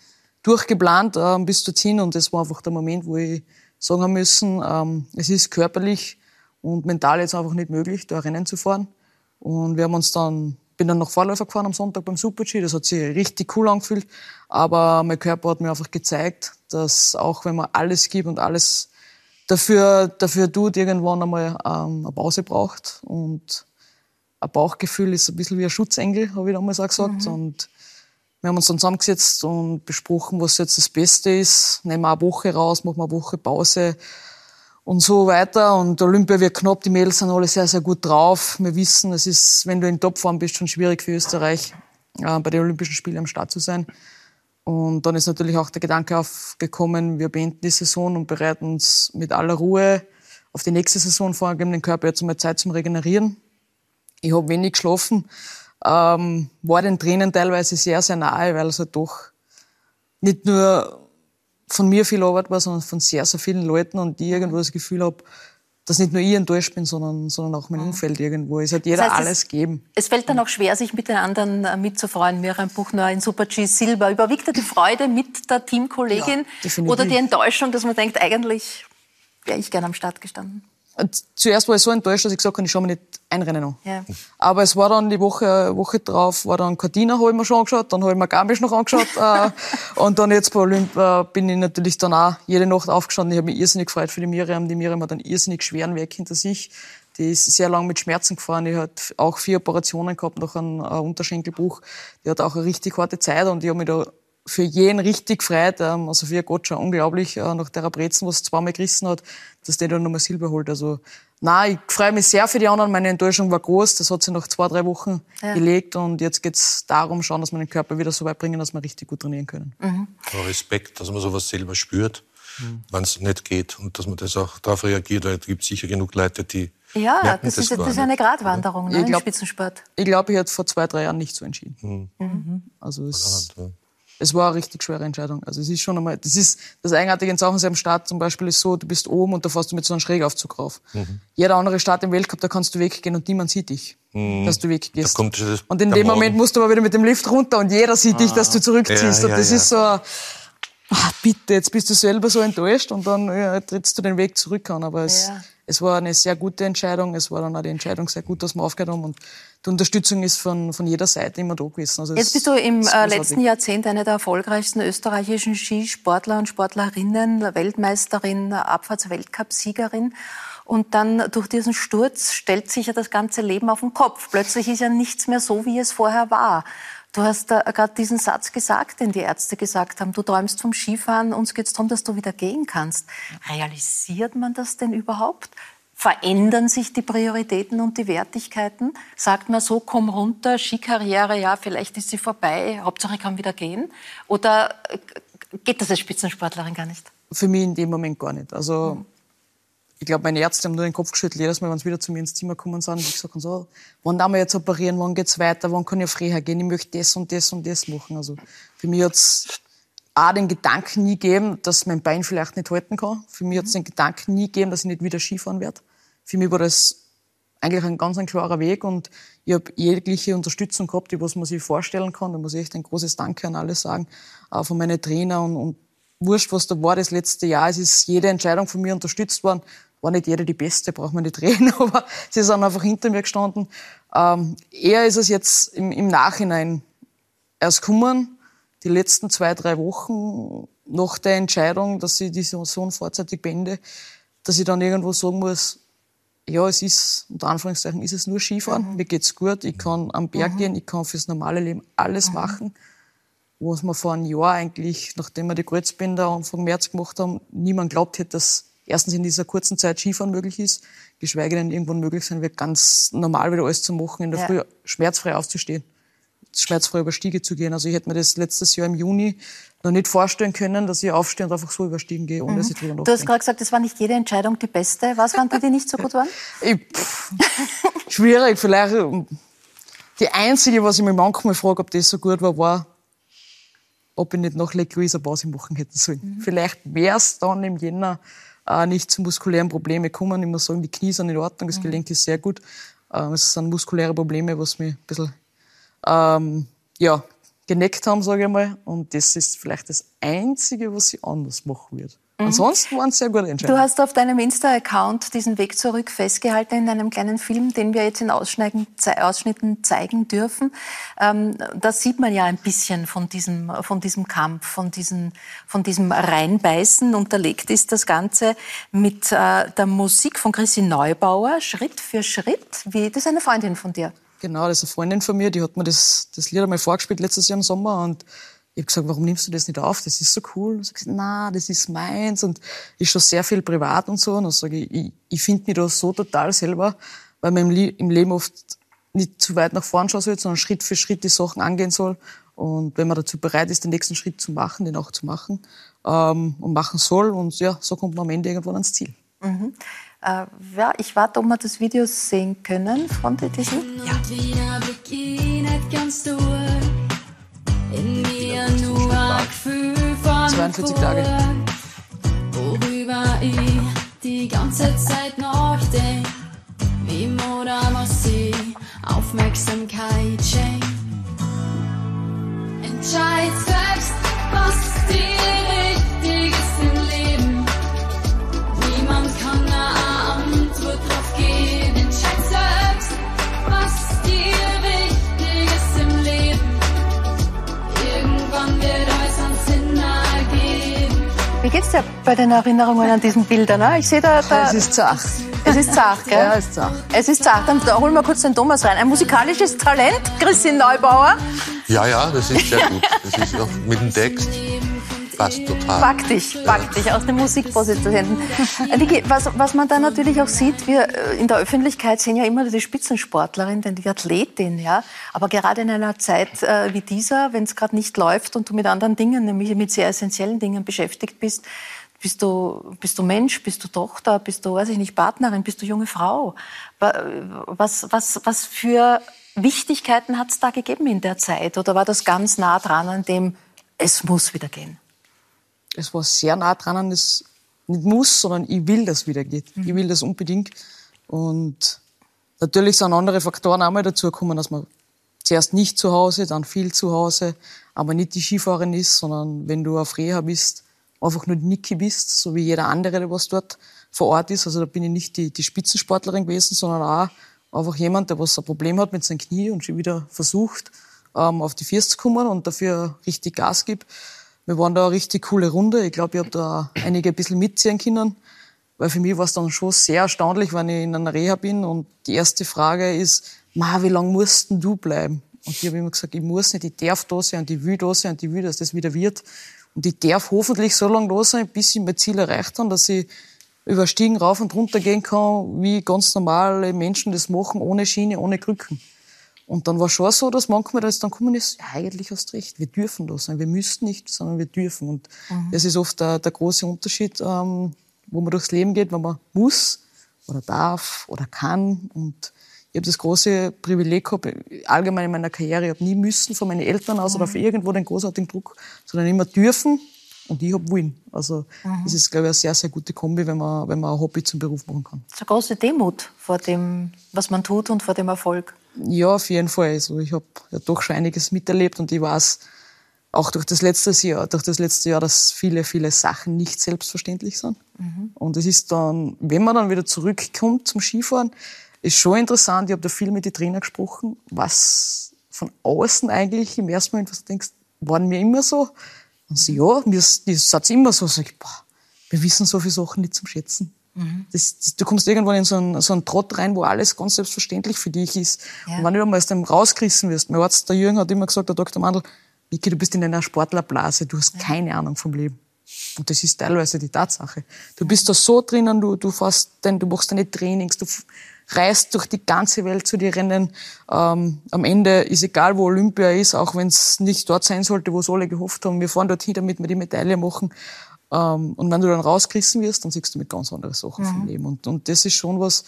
durchgeplant ähm, bis dorthin und das war einfach der Moment, wo ich sagen haben müssen, ähm, es ist körperlich und mental jetzt einfach nicht möglich, da Rennen zu fahren. Und wir haben uns dann, bin dann noch Vorläufer gefahren am Sonntag beim Super-G, das hat sich richtig cool angefühlt, aber mein Körper hat mir einfach gezeigt, dass auch wenn man alles gibt und alles dafür, dafür tut, irgendwann einmal ähm, eine Pause braucht und ein Bauchgefühl ist ein bisschen wie ein Schutzengel, habe ich damals auch gesagt. Mhm. Und wir haben uns dann zusammengesetzt und besprochen, was jetzt das Beste ist. Nehmen wir eine Woche raus, machen wir eine Woche Pause und so weiter. Und Olympia wird knapp, die Mädels sind alle sehr, sehr gut drauf. Wir wissen, es ist, wenn du in Topform bist, schon schwierig für Österreich, äh, bei den Olympischen Spielen am Start zu sein. Und dann ist natürlich auch der Gedanke aufgekommen, wir beenden die Saison und bereiten uns mit aller Ruhe auf die nächste Saison vor, geben den Körper jetzt mal Zeit zum Regenerieren. Ich habe wenig geschlafen ähm, war den Tränen teilweise sehr, sehr nahe, weil es halt doch nicht nur von mir viel Arbeit war, sondern von sehr, sehr vielen Leuten und die irgendwo das Gefühl habe, dass nicht nur ich enttäuscht bin, sondern, sondern auch mein Umfeld irgendwo. Es hat jeder das heißt, alles es, geben. Es fällt dann auch schwer, sich mit den anderen äh, mitzufreuen. Miriam Buchner in Super G Silber. Überwiegt da die Freude mit der Teamkollegin ja, oder die Enttäuschung, dass man denkt, eigentlich wäre ich gerne am Start gestanden? Zuerst war ich so enttäuscht, dass ich gesagt habe, ich schaue mir nicht ein Rennen an. Ja. Aber es war dann die Woche, Woche drauf, war dann Cortina, habe ich mir schon angeschaut, dann habe ich mir Garmisch noch angeschaut. äh, und dann jetzt bei Olympia bin ich natürlich dann auch jede Nacht aufgestanden. Ich habe mich irrsinnig gefreut für die Miriam. Die Miriam hat einen irrsinnig schweren Weg hinter sich. Die ist sehr lange mit Schmerzen gefahren. Die hat auch vier Operationen gehabt nach einem äh, Unterschenkelbruch. Die hat auch eine richtig harte Zeit und ich habe mich da für jeden richtig gefreut. Ähm, also für Gott schon unglaublich, äh, nach der Brezen, was zweimal gerissen hat, dass der dann nochmal Silber holt. Also, nein, ich freue mich sehr für die anderen. Meine Enttäuschung war groß. Das hat sich nach zwei, drei Wochen ja. gelegt. Und jetzt geht's darum, schauen, dass wir den Körper wieder so weit bringen, dass wir richtig gut trainieren können. Mhm. Respekt, dass man sowas selber spürt. mhm. wenn es nicht geht und dass man das auch darauf reagiert, weil es gibt sicher genug Leute, die ja, das, das, ist, das ist eine Gratwanderung ne, glaub, im Spitzensport. Ich glaube, ich hätte vor zwei, drei Jahren nicht so entschieden. Mhm. Mhm. Also es, es war eine richtig schwere Entscheidung. Also es ist schon einmal, das ist das Eigenartige in Sachen am Start zum Beispiel ist so, du bist oben und da fährst du mit so einem Schrägaufzug rauf. Mhm. Jeder andere Start im Weltcup, da kannst du weggehen und niemand sieht dich, mhm. dass du weggehst. und in dem Moment musst du aber wieder mit dem Lift runter und jeder sieht ah. dich, dass du zurückziehst. Ja, ja, und das ja. ist so, ach, bitte, jetzt bist du selber so enttäuscht und dann ja, trittst du den Weg zurück an. Aber es, es war eine sehr gute Entscheidung. Es war dann auch die Entscheidung sehr gut, dass wir aufgehört haben. Und die Unterstützung ist von, von jeder Seite immer da gewesen. Also Jetzt bist du im äh, letzten Jahrzehnt eine der erfolgreichsten österreichischen Skisportler und Sportlerinnen, Weltmeisterin, Abfahrts-Weltcup-Siegerin. Und dann durch diesen Sturz stellt sich ja das ganze Leben auf den Kopf. Plötzlich ist ja nichts mehr so, wie es vorher war. Du hast da gerade diesen Satz gesagt, den die Ärzte gesagt haben. Du träumst vom Skifahren, uns geht es darum, dass du wieder gehen kannst. Realisiert man das denn überhaupt? Verändern sich die Prioritäten und die Wertigkeiten? Sagt man so, komm runter, Skikarriere, ja, vielleicht ist sie vorbei, Hauptsache ich kann wieder gehen? Oder äh, geht das als Spitzensportlerin gar nicht? Für mich in dem Moment gar nicht. Also ich glaube, meine Ärzte haben nur den Kopf geschüttelt, jedes Mal, wenn sie wieder zu mir ins Zimmer kommen sind. Ich gesagt so, wann darf man jetzt operieren, wann geht's weiter, wann kann ich früher gehen, ich möchte das und das und das machen. Also für mich hat's auch den Gedanken nie gegeben, dass mein Bein vielleicht nicht halten kann. Für mich hat's den Gedanken nie gegeben, dass ich nicht wieder Skifahren werde. Für mich war das eigentlich ein ganz ein klarer Weg und ich habe jegliche Unterstützung gehabt, die was man sich vorstellen kann. Da muss ich echt ein großes Danke an alle sagen, auch von meinen Trainer und, und wurscht, was da war das letzte Jahr. Es ist jede Entscheidung von mir unterstützt worden war nicht jeder die Beste, braucht man nicht reden, aber sie sind einfach hinter mir gestanden. Ähm, eher ist es jetzt im, im Nachhinein erst gekommen, die letzten zwei, drei Wochen nach der Entscheidung, dass ich die Saison vorzeitig beende, dass ich dann irgendwo sagen muss, ja, es ist, unter Anführungszeichen, ist es nur Skifahren, mhm. mir geht's gut, ich kann am Berg mhm. gehen, ich kann fürs normale Leben alles mhm. machen, was wir vor einem Jahr eigentlich, nachdem wir die Kreuzbänder Anfang März gemacht haben, niemand glaubt hätte, dass erstens in dieser kurzen Zeit Skifahren möglich ist, geschweige denn irgendwann möglich sein wird, ganz normal wieder alles zu machen, in der ja. Früh schmerzfrei aufzustehen, schmerzfrei über Stiege zu gehen. Also ich hätte mir das letztes Jahr im Juni noch nicht vorstellen können, dass ich aufstehe und einfach so über Stiegen gehe, ohne mhm. dass ich drüber Du hast gerade gesagt, das war nicht jede Entscheidung die beste. Was waren die, die nicht so gut waren? ich, schwierig, vielleicht die einzige, was ich mir manchmal frage, ob das so gut war, war, ob ich nicht noch Lake Louise eine Pause machen hätte sollen. Mhm. Vielleicht wäre es dann im Jänner äh, nicht zu muskulären Problemen kommen. Ich muss sagen, die Knie sind in Ordnung, das mhm. Gelenk ist sehr gut. Äh, es sind muskuläre Probleme, was mich ein bisschen ähm, ja, geneckt haben, sage ich mal. Und das ist vielleicht das Einzige, was ich anders machen würde. Mhm. Ansonsten waren es sehr gute Entscheidungen. Du hast auf deinem Insta-Account diesen Weg zurück festgehalten in einem kleinen Film, den wir jetzt in Ausschnitten zeigen dürfen. Ähm, da sieht man ja ein bisschen von diesem, von diesem Kampf, von, diesen, von diesem Reinbeißen. Unterlegt ist das Ganze mit äh, der Musik von Chrissy Neubauer, Schritt für Schritt. Wie, das ist eine Freundin von dir. Genau, das ist eine Freundin von mir, die hat mir das, das Lied einmal vorgespielt letztes Jahr im Sommer und ich habe gesagt, warum nimmst du das nicht auf? Das ist so cool. Und sie gesagt, na, das ist meins und ist schon sehr viel privat und so. Und dann sage ich, ich, ich finde mich da so total selber, weil man im, im Leben oft nicht zu weit nach vorn schauen soll, sondern Schritt für Schritt die Sachen angehen soll. Und wenn man dazu bereit ist, den nächsten Schritt zu machen, den auch zu machen ähm, und machen soll. Und ja, so kommt man am Ende irgendwann ans Ziel. Mhm. Äh, ja, ich warte, ob wir das Video sehen können von diesem. Ja. 42 Tage. Worüber ich die ganze Zeit noch denk, wie oder muss ich Aufmerksamkeit schenken. Entscheid selbst, was dir wichtig ist Wie geht's dir bei den Erinnerungen an diesen Bildern? Ne? Ich sehe da, da. Es ist zart. Es ist zart, gell? Ja, es ist zart. Es ist zart. Dann holen wir kurz den Thomas rein. Ein musikalisches Talent, Christine Neubauer. Ja, ja, das ist sehr gut. Das ist auch mit dem Text passt total. Pack dich, pack dich aus dem Musikproduzenten. Niki, was, was man da natürlich auch sieht, wir äh, in der Öffentlichkeit sehen ja immer die Spitzensportlerin, denn die Athletin, ja. Aber gerade in einer Zeit äh, wie dieser, wenn es gerade nicht läuft und du mit anderen Dingen, nämlich mit sehr essentiellen Dingen beschäftigt bist, Bist du, bist du Mensch? Bist du Tochter? Bist du, weiß ich nicht, Partnerin? Bist du junge Frau? Wa- Was, was, was für Wichtigkeiten hat es da gegeben in der Zeit? Oder war das ganz nah dran an dem, es muss wieder gehen? Es war sehr nah dran an das nicht muss, sondern ich will, dass es wieder geht. Ich will das unbedingt. Und natürlich sind andere Faktoren auch mal dazu gekommen, dass man zuerst nicht zu Hause, dann viel zu Hause, aber nicht die Skifahrerin ist, sondern wenn du auf Reha bist, einfach nur die Niki bist, so wie jeder andere, der was dort vor Ort ist. Also da bin ich nicht die, die Spitzensportlerin gewesen, sondern auch einfach jemand, der was ein Problem hat mit seinem Knie und schon wieder versucht, ähm, auf die Füße zu kommen und dafür richtig Gas gibt. Wir waren da eine richtig coole Runde. Ich glaube, ich habe da einige ein bisschen mitziehen können. Weil für mich war es dann schon sehr erstaunlich, wenn ich in einer Reha bin und die erste Frage ist, Ma, wie lange musst denn du bleiben? Und ich habe immer gesagt, ich muss nicht, ich darf da sein und ich will da sein und ich will, dass das wieder wird. Und ich darf hoffentlich so lange da sein, bis ich mein Ziel erreicht habe, dass ich über Stiegen rauf und runter gehen kann, wie ganz normale Menschen das machen, ohne Schiene, ohne Krücken. Und dann war schon so, dass manchmal das dann kommen ist, ja, eigentlich hast du recht, wir dürfen da sein. Wir müssen nicht, sondern wir dürfen. Und das ist oft der, der große Unterschied, ähm, wo man durchs Leben geht, wenn man muss oder darf oder kann. Und ich habe das große Privileg gehabt, allgemein in meiner Karriere, ich habe nie müssen von meinen Eltern aus oder von irgendwo den großartigen Druck, sondern immer dürfen und ich habe wollen. Also das ist, glaube ich, eine sehr, sehr gute Kombi, wenn man, wenn man ein Hobby zum Beruf machen kann. Das ist eine große Demut vor dem, was man tut und vor dem Erfolg. Ja, auf jeden Fall. Also ich habe ja doch schon einiges miterlebt und ich weiß auch durch das letzte Jahr, durch das letzte Jahr, dass viele, viele Sachen nicht selbstverständlich sind. Und es ist dann, wenn man dann wieder zurückkommt zum Skifahren, ist schon interessant. Ich habe da viel mit den Trainern gesprochen, was von außen eigentlich im ersten Moment, was du denkst, waren wir immer so? Und sie, ja, mir ist, das Satz immer so. Sag ich, boah, wir wissen so viele Sachen nicht zum Schätzen. Das, das, du kommst irgendwann in so einen, so einen Trott rein, wo alles ganz selbstverständlich für dich ist. Und wenn du einmal aus dem rausgerissen wirst, mein Arzt, der Jürgen, hat immer gesagt, der Dr. Mandl, Niki, du bist in einer Sportlerblase, du hast keine Ahnung vom Leben. Und das ist teilweise die Tatsache. Du bist da so drinnen, du, du fährst, denn, du machst deine Trainings, du reist durch die ganze Welt zu den Rennen. Ähm, am Ende ist egal, wo Olympia ist, auch wenn es nicht dort sein sollte, wo es alle gehofft haben. Wir fahren dorthin, damit wir die Medaille machen. Ähm, und wenn du dann rausgerissen wirst, dann siehst du mit ganz anderen Sachen vom Leben. Und, und das ist schon was,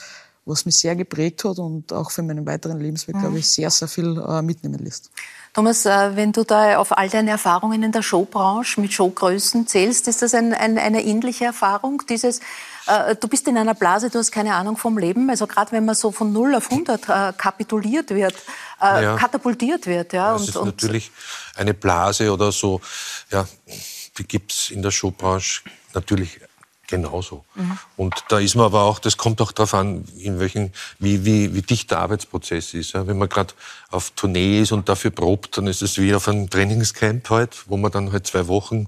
was mich sehr geprägt hat und auch für meinen weiteren Lebensweg, glaube ich, sehr, sehr viel äh, mitnehmen lässt. Thomas, äh, wenn du da auf all deine Erfahrungen in der Showbranche mit Showgrößen zählst, ist das ein, ein, eine ähnliche Erfahrung? Dieses, äh, du bist in einer Blase, du hast keine Ahnung vom Leben. Also gerade wenn man so von 0 auf 100 äh, kapituliert wird, äh, Ja. katapultiert wird. Ja, Das ist natürlich eine Blase oder so. Ja, die gibt's in der Showbranche natürlich genauso. Und da ist man aber auch, das kommt auch darauf an, in welchen, wie, wie, wie dicht der Arbeitsprozess ist. Ja, wenn man gerade auf Tournee ist und dafür probt, dann ist es wie auf einem Trainingscamp halt, wo man dann halt zwei Wochen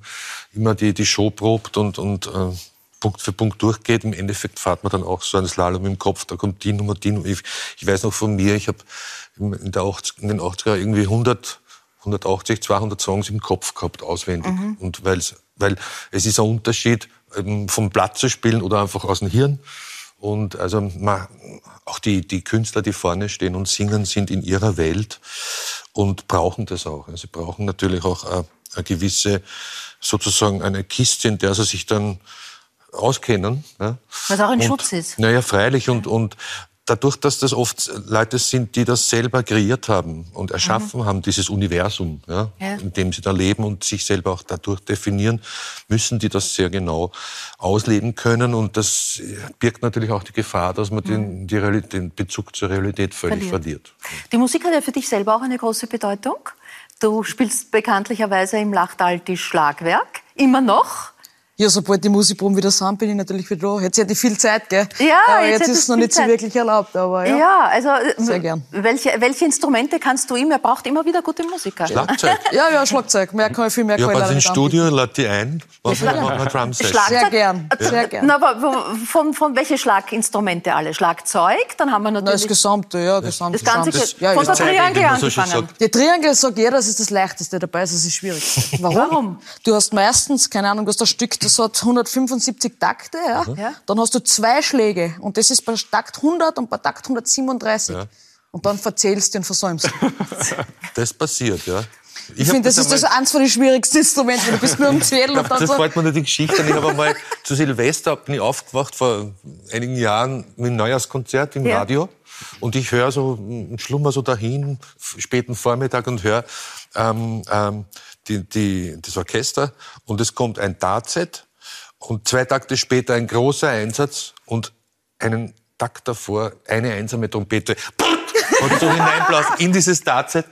immer die, die Show probt und, und äh, Punkt für Punkt durchgeht. Im Endeffekt fährt man dann auch so einen Slalom im Kopf, da kommt die Nummer, die Nummer. Ich, ich weiß noch von mir, ich habe in, der 80, in den 80er irgendwie 100, 180, 200 Songs im Kopf gehabt, auswendig. Und weil's, weil es ist ein Unterschied, vom Blatt zu spielen oder einfach aus dem Hirn. Und also man, auch die, die Künstler, die vorne stehen und singen, sind in ihrer Welt und brauchen das auch. Also sie brauchen natürlich auch eine, eine gewisse, sozusagen eine Kiste, in der sie sich dann auskennen. Ja. Was auch ein und, Schutz ist. Naja, freilich. Und, und dadurch, dass das oft Leute sind, die das selber kreiert haben und erschaffen haben, dieses Universum, ja, Ja. in dem sie da leben und sich selber auch dadurch definieren, müssen die das sehr genau ausleben können. Und das birgt natürlich auch die Gefahr, dass man den, die Realität, den Bezug zur Realität völlig Verliert. verliert. Die Musik hat ja für dich selber auch eine große Bedeutung. Du spielst bekanntlicherweise im Lachtal die Schlagwerk. Immer noch. Ja, sobald die Musikproben wieder sind, bin ich natürlich wieder da. Jetzt hätte ich viel Zeit, gell? Ja, aber jetzt jetzt, ist es noch nicht so Zeit. wirklich erlaubt, aber ja. Ja, also äh, Sehr gern. Welche, welche Instrumente kannst du ihm? Er braucht immer wieder gute Musiker. Schlagzeug. Ja, ja, Schlagzeug. Mehr kann ich viel mehr Ja, kann ich bei leider den nicht Studio lad die ein, machen wir Drum Session. Schlag- Sehr gern, sehr gern. Na, aber von, von welche Schlaginstrumente alle? Schlagzeug, dann haben wir Na, das natürlich Gesamte, ja, Gesamte. das ganze. Ge- ja, von der Triangel man so angefangen. Die Triangel sagt jeder, das ist das Leichteste dabei, das ist das Schwierigste. Warum? Warum? Du hast meistens, keine Ahnung, du hast ein Stück, das hat 175 Takte, ja. Ja. Dann hast du zwei Schläge und das ist bei Takt 100 und bei Takt 137. Ja. Und dann verzählst du und versäumst. Das passiert, ja. Ich, hab finde, das ist das eins von den schwierigsten Instrumenten, weil du bist nur am Zählen und dann Das so. fällt mir nur die Geschichte. Ich habe einmal zu Silvester bin ich aufgewacht vor einigen Jahren mit einem Neujahrskonzert im Ja. Radio. Und ich höre so, mm, schlummer so dahin, späten Vormittag und höre ähm, ähm, die, die, das Orchester. Und es kommt ein Dartset und zwei Takte später ein großer Einsatz und einen Takt davor eine einsame Trompete. Und so hineinblasen in dieses Dartset.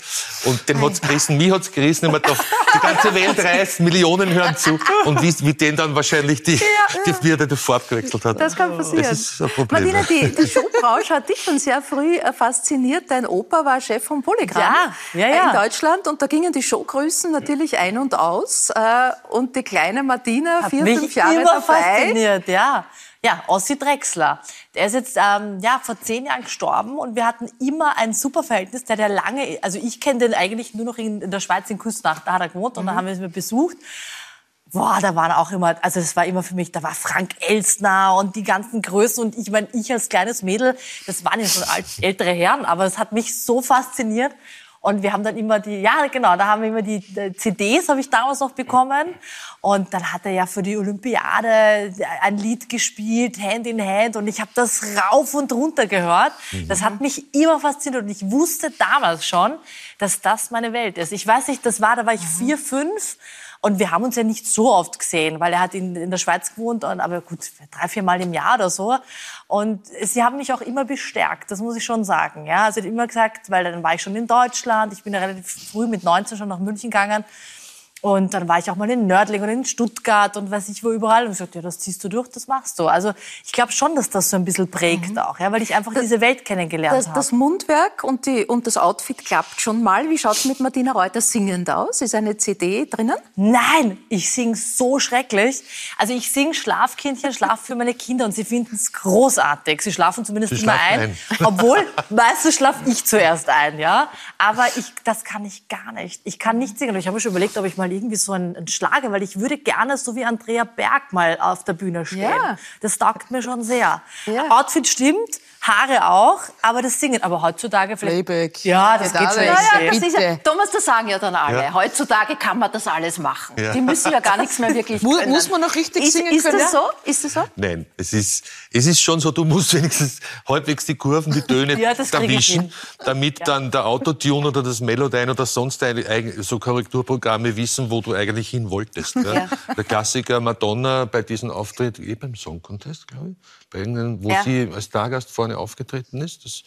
Und den hat's gerissen, mich hat's gerissen. Ich mir gedacht, die ganze Welt reißt, Millionen hören zu. Und wie, wie den dann wahrscheinlich die, die, wie er die Farbe gewechselt hat. Das kann passieren. Das ist ein Problem. Martina, die, die Showbranche hat dich schon sehr früh fasziniert. Dein Opa war Chef vom Polygram Ja, ja, ja. in Deutschland und da gingen die Showgrößen natürlich ein und aus. Äh, und die kleine Martina, Hat vier, fünf Jahre immer dabei. fasziniert, ja. Ja, Ossi Drexler. Der ist jetzt ähm, ja, vor zehn Jahren gestorben und wir hatten immer ein super Verhältnis. Der ja lange, also ich kenne den eigentlich nur noch in, in der Schweiz in Küstenach, da hat er gewohnt und da haben wir ihn besucht. Boah, da waren auch immer, also es war immer für mich, da war Frank Elstner und die ganzen Größen und ich meine, ich als kleines Mädel, das waren ja schon alt, ältere Herren, aber es hat mich so fasziniert. Und wir haben dann immer die, ja genau, da haben wir immer die, CDs, habe ich damals noch bekommen. Und dann hat er ja für die Olympiade ein Lied gespielt, Hand in Hand. Und ich habe das rauf und runter gehört. Das hat mich immer fasziniert. Und ich wusste damals schon, dass das meine Welt ist. Ich weiß nicht, das war, da war ich vier, fünf. Und wir haben uns ja nicht so oft gesehen, weil er hat in, in der Schweiz gewohnt, und, aber gut, drei, vier Mal im Jahr oder so. Und sie haben mich auch immer bestärkt, das muss ich schon sagen. Ja, also er hat immer gesagt, weil dann war ich schon in Deutschland, ich bin ja relativ früh mit 19 schon nach München gegangen. Und dann war ich auch mal in Nördling und in Stuttgart und weiß ich wo überall. Und ich sagte, ja, das ziehst du durch, das machst du. Also ich glaube schon, dass das so ein bisschen prägt auch, ja, weil ich einfach diese Welt kennengelernt Das, habe. das Mundwerk und, die, und das Outfit klappt schon mal. Wie schaut's mit Martina Reuter singend aus? Ist eine CD drinnen? Nein, ich sing so schrecklich. Also ich sing Schlafkindchen, Schlaf für meine Kinder und sie finden es großartig. Sie schlafen zumindest Sie immer schlafen ein. ein. Obwohl, meistens schlafe ich zuerst ein, ja. Aber ich, das kann ich gar nicht. Ich kann nicht singen. Und Ich habe schon überlegt, ob ich mal irgendwie so einen, einen schlage, weil ich würde gerne so wie Andrea Berg mal auf der Bühne stehen. Ja. Das taugt mir schon sehr. Ja. Outfit stimmt, Haare auch, aber das Singen. Aber heutzutage vielleicht... Playback. Ja, das Geht schon. das ist ja, Bitte. Thomas, das sagen ja dann alle. Ja. Heutzutage kann man das alles machen. Ja. Die müssen ja gar nichts mehr wirklich Mu- können. muss man noch richtig ist, singen ist können? Das so? Ist das so? Nein, es ist, es ist schon so, du musst wenigstens halbwegs die Kurven, die Töne Ja, das erwischen, hin. damit dann der Autotune oder das Melodyne oder sonst eigen- so Korrekturprogramme wissen, wo du eigentlich hin wolltest. Ja. Der Klassiker Madonna bei diesem Auftritt, eh beim Song Contest, glaube ich, bei irgendeinem, wo Ja. sie als Stargast vorne aufgetreten ist. Das,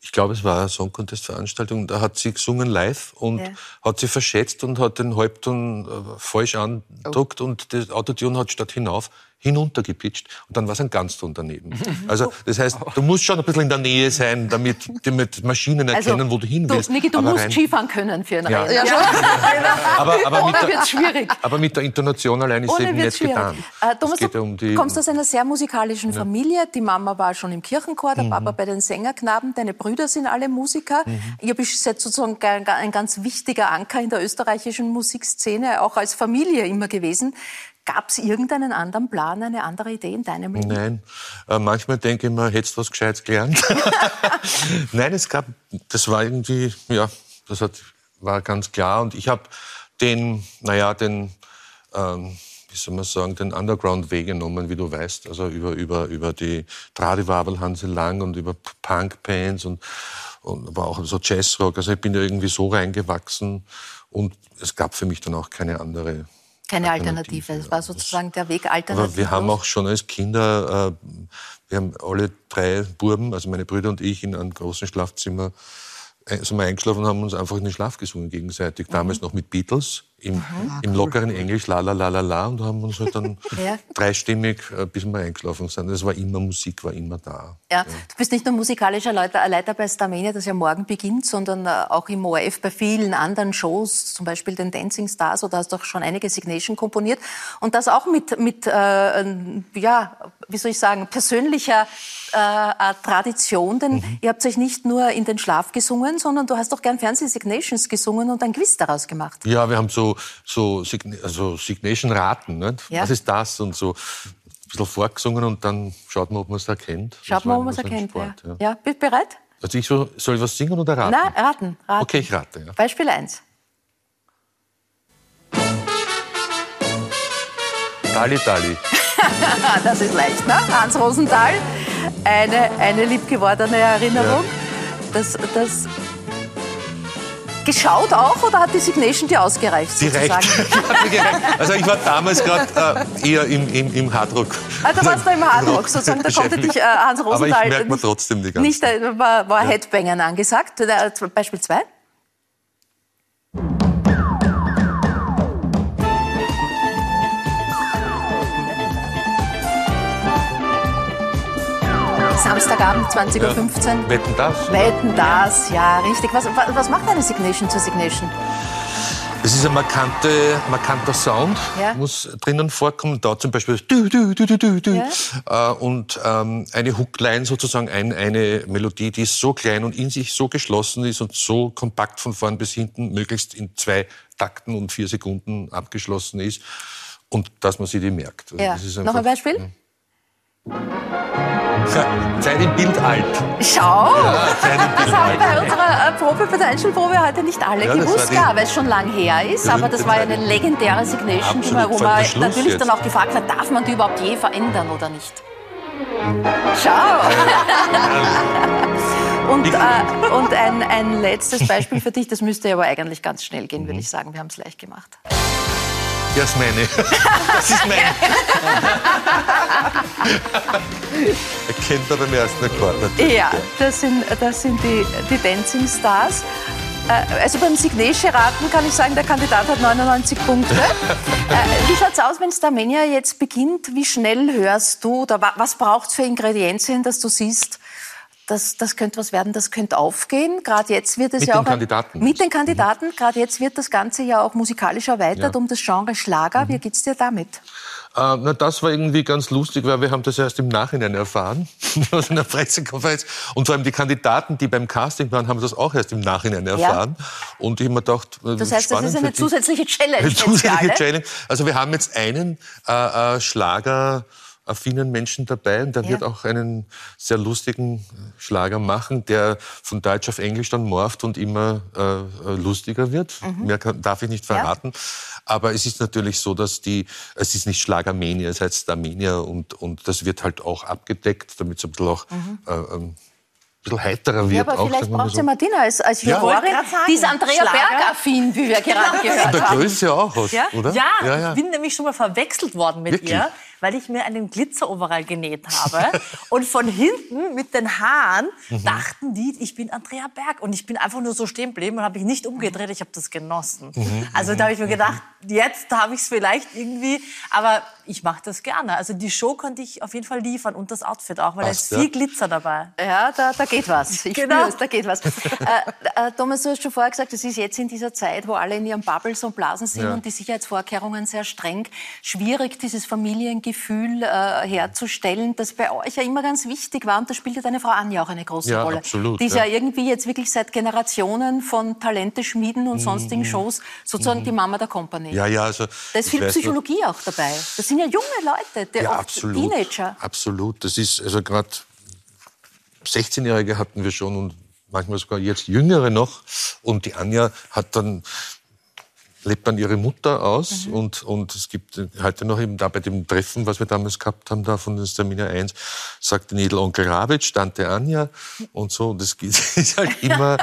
ich glaube, es war eine Song Contest Veranstaltung. Da hat sie gesungen live und Ja. hat sie verschätzt und hat den Halbton äh, falsch andruckt und das Autotune hat statt hinauf hinuntergepitcht und dann war es ein Ganzton daneben. Also das heißt, du musst schon ein bisschen in der Nähe sein, damit die mit Maschinen erkennen, wo du hin willst. Also, Du, Niki, du Aber musst rein- Skifahren können für einen Ja. Rennen. Ja, schon. aber, aber, mit Ohne der, schwierig. aber mit der Intonation allein ist es Ohne eben nicht schwierig. getan. Äh, Thomas, ja du um die, kommst aus einer sehr musikalischen Familie. Die Mama war schon im Kirchenchor, Mhm. der Papa bei den Sängerknaben. Deine Brüder sind alle Musiker. Mhm. Ihr seid sozusagen ein ein ganz wichtiger Anker in der österreichischen Musikszene, auch als Familie immer gewesen. Gab es irgendeinen anderen Plan, eine andere Idee in deinem Leben? Nein, äh, manchmal denke ich mir, hättest du was Gescheites gelernt. Nein, es gab, das war irgendwie, ja, das hat, war ganz klar. Und ich habe den, naja, den, ähm, wie soll man sagen, den Underground-Weg genommen, wie du weißt. Also über, über, über die Tradiwabel Hanse Lang und über Punk-Bands und, und aber auch so Jazzrock. Also ich bin da irgendwie so reingewachsen und es gab für mich dann auch keine andere Keine Alternative. Es war sozusagen der Weg alternativ. aber wir haben auch schon als Kinder, äh, wir haben alle drei Buben, also meine Brüder und ich, in einem großen Schlafzimmer äh, sind wir eingeschlafen und haben uns einfach in den Schlaf gesungen gegenseitig. Damals noch mit Beatles im, im lockeren Englisch, la la la la la, und haben uns halt dann Ja. dreistimmig, äh, bis wir eingeschlafen sind. Es war immer Musik, war immer da. Ja, du bist nicht nur musikalischer Leiter, Leiter bei Starmania, das ja morgen beginnt, sondern äh, auch im ORF bei vielen anderen Shows, zum Beispiel den Dancing Stars, oder hast doch schon einige Signation komponiert. Und das auch mit, mit äh, ja, wie soll ich sagen, persönlicher äh, äh, Tradition, denn ihr habt euch nicht nur in den Schlaf gesungen, sondern du hast doch gern Fernsehsignations gesungen und ein Quiz daraus gemacht. Ja, wir haben so, so, Sign- also Signation-Raten. Ja. Was ist das? Und so ein bisschen vorgesungen und dann schaut man, ob man es erkennt. Schaut war ob man es erkennt. Sport, ja. ja, bist du bereit? Also ich so, soll was singen oder raten? Na, raten, raten. Okay, ich rate. Ja. Beispiel 1. Dali Dali. Das ist leicht, ne? Hans Rosenthal. Eine, eine liebgewordene Erinnerung. Das, das geschaut auch oder hat die Signation dir ausgereicht? Direkt. also ich war damals gerade äh, eher im, im, im Hardrock. Ah, da warst du im Hardrock sozusagen, da konnte dich äh, Hans Aber ich Rosenthal merke mir trotzdem die ganze nicht, äh, war, war Headbangern angesagt. Äh, Beispiel 2. Samstagabend, 20.15 Uhr. Wetten das? Wetten das, ja, richtig. Was, was, macht eine Signation zur Signation? Es ist ein markante, markanter Sound, Ja. muss drinnen vorkommen. Da zum Beispiel das du, du, du, du, du, du. Ja. Äh, und ähm, eine Hookline sozusagen, ein, eine Melodie, die so klein und in sich so geschlossen ist und so kompakt von vorn bis hinten, möglichst in zwei Takten und vier Sekunden abgeschlossen ist. Und dass man sie die merkt. Also Ja. ist Noch ein einfach- Beispiel? Zeit im Bild alt. Schau! Im Das haben bei unserer äh, Probe, bei der Einstellprobe heute nicht alle Ja, gewusst, klar, weil es schon lang her ist. Aber das war ja eine legendäre Signation, Absolut, wo man natürlich jetzt. dann auch gefragt hat, darf man die überhaupt je verändern oder nicht? Schau! und äh, und ein, ein letztes Beispiel für dich, das müsste aber eigentlich ganz schnell gehen, Mhm. würde ich sagen. Wir haben es leicht gemacht. Ja, ist meine. Das ist meine. Erkennt man beim ersten Akkord natürlich. Ja, das sind, das sind die, die Dancing Stars. Äh, Also beim Signesche-Raten kann ich sagen, der Kandidat hat 99 Punkte. äh, wie schaut's aus, wenn Starmania jetzt beginnt? Wie schnell hörst du oder wa- was braucht's für Ingredienzien, dass du siehst, das, das könnte was werden, das könnte aufgehen. Gerade jetzt wird es Mit ja den auch ein- Kandidaten. mit den Kandidaten. Gerade jetzt wird das Ganze ja auch musikalisch erweitert Ja. um das Genre Schlager. Wie geht's dir damit? Äh, na, das war irgendwie ganz lustig, weil wir haben das erst im Nachhinein erfahren, aus einer Pressekonferenz. Und vor allem die Kandidaten, die beim Casting waren, haben das auch erst im Nachhinein erfahren. Und ich habe mir gedacht, äh, Das heißt, das ist eine zusätzliche Challenge Eine zusätzliche alle. Challenge. Also wir haben jetzt einen äh, äh, Schlager affinen Menschen dabei und der Ja. wird auch einen sehr lustigen Schlager machen, der von Deutsch auf Englisch dann morpht und immer äh, äh, lustiger wird. Mhm. Mehr kann, darf ich nicht verraten. Aber es ist natürlich so, dass die, es ist nicht Schlagermania, es heißt Starmania und, und das wird halt auch abgedeckt, damit es ein bisschen auch äh, ähm, ein bisschen heiterer wird. Mhm. Ja, aber auch, vielleicht braucht so. ja Martina als, als Ja. Jurorin, sagen, die ist Andrea. Berg-affin, wie wir gerade Von gehört der haben. Größe auch, aus, Ja? oder? Ja, ja, ja. ich bin nämlich schon mal verwechselt worden mit Wirklich? ihr, weil ich mir einen Glitzeroverall genäht habe. und von hinten mit den Haaren Mhm. dachten die, ich bin Andrea Berg. Und ich bin einfach nur so stehen geblieben und habe mich nicht umgedreht. Ich habe das genossen. Mhm. Also da habe ich mir gedacht, jetzt habe ich es vielleicht irgendwie. Aber ich mache das gerne. Also die Show konnte ich auf jeden Fall liefern und das Outfit auch, weil da ist viel. Glitzer dabei. Ja, da, da geht was. Ich Genau. es, da geht was. äh, äh, Thomas, du hast schon vorher gesagt, es ist jetzt in dieser Zeit, wo alle in ihren Bubbles und Blasen sind Ja. und die Sicherheitsvorkehrungen sehr streng, schwierig, dieses Familiengefühl äh, herzustellen, das bei euch ja immer ganz wichtig war. Und da spielt ja deine Frau Anja auch eine große Ja, Rolle. absolut, Die ist ja. ja irgendwie jetzt wirklich seit Generationen von Talente schmieden und sonstigen Shows sozusagen die Mama der Company. Mhm. Ja, ja, also. Da ist viel Psychologie auch dabei. Das sind ja junge Leute, die Ja, absolut. Teenager. Absolut. Das ist, also gerade 16-Jährige hatten wir schon und manchmal sogar jetzt Jüngere noch. Und die Anja hat dann lebt dann ihre Mutter aus und, und es gibt heute noch eben da bei dem Treffen, was wir damals gehabt haben, da von den Stamina 1, sagte Nidl Onkel Rabic, Tante Anja und so. Und das ist halt immer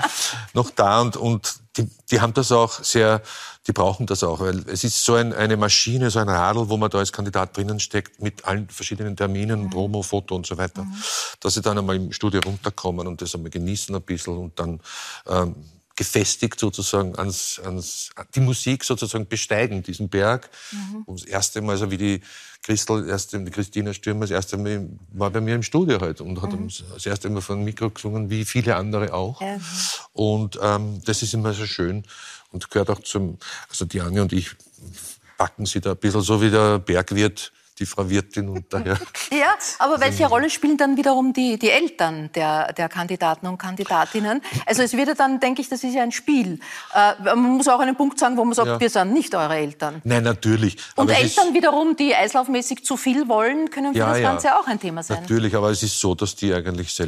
noch da und, und die, die haben das auch sehr, die brauchen das auch, weil es ist so ein, eine Maschine, so ein Radl, wo man da als Kandidat drinnen steckt mit allen verschiedenen Terminen, Promo, Foto und so weiter, dass sie dann einmal im Studio runterkommen und das einmal genießen ein bisschen und dann ähm, gefestigt sozusagen ans, ans, die Musik sozusagen besteigen, diesen Berg. Und das erste Mal, also wie die Christel, erste, die Christina Stürmer, das erste Mal war bei mir im Studio halt und hat das erste Mal dem Mikro gesungen, wie viele andere auch. Ja. Und ähm, das ist immer so schön und gehört auch zum, also die Anja und ich backen sie da ein bisschen so wie der Bergwirt die Frau Wirtin und daher. Ja, aber welche Rolle spielen dann wiederum die, die Eltern der, der Kandidaten und Kandidatinnen? Also es wird ja dann, denke ich, das ist ja ein Spiel. Äh, man muss auch einen Punkt sagen, wo man sagt, Ja. wir sind nicht eure Eltern. Nein, natürlich. Und es ist- Eltern wiederum, die eislaufmäßig zu viel wollen, können für Ja, das ja. Ganze auch ein Thema sein. Natürlich, aber es ist so, dass die eigentlich äh,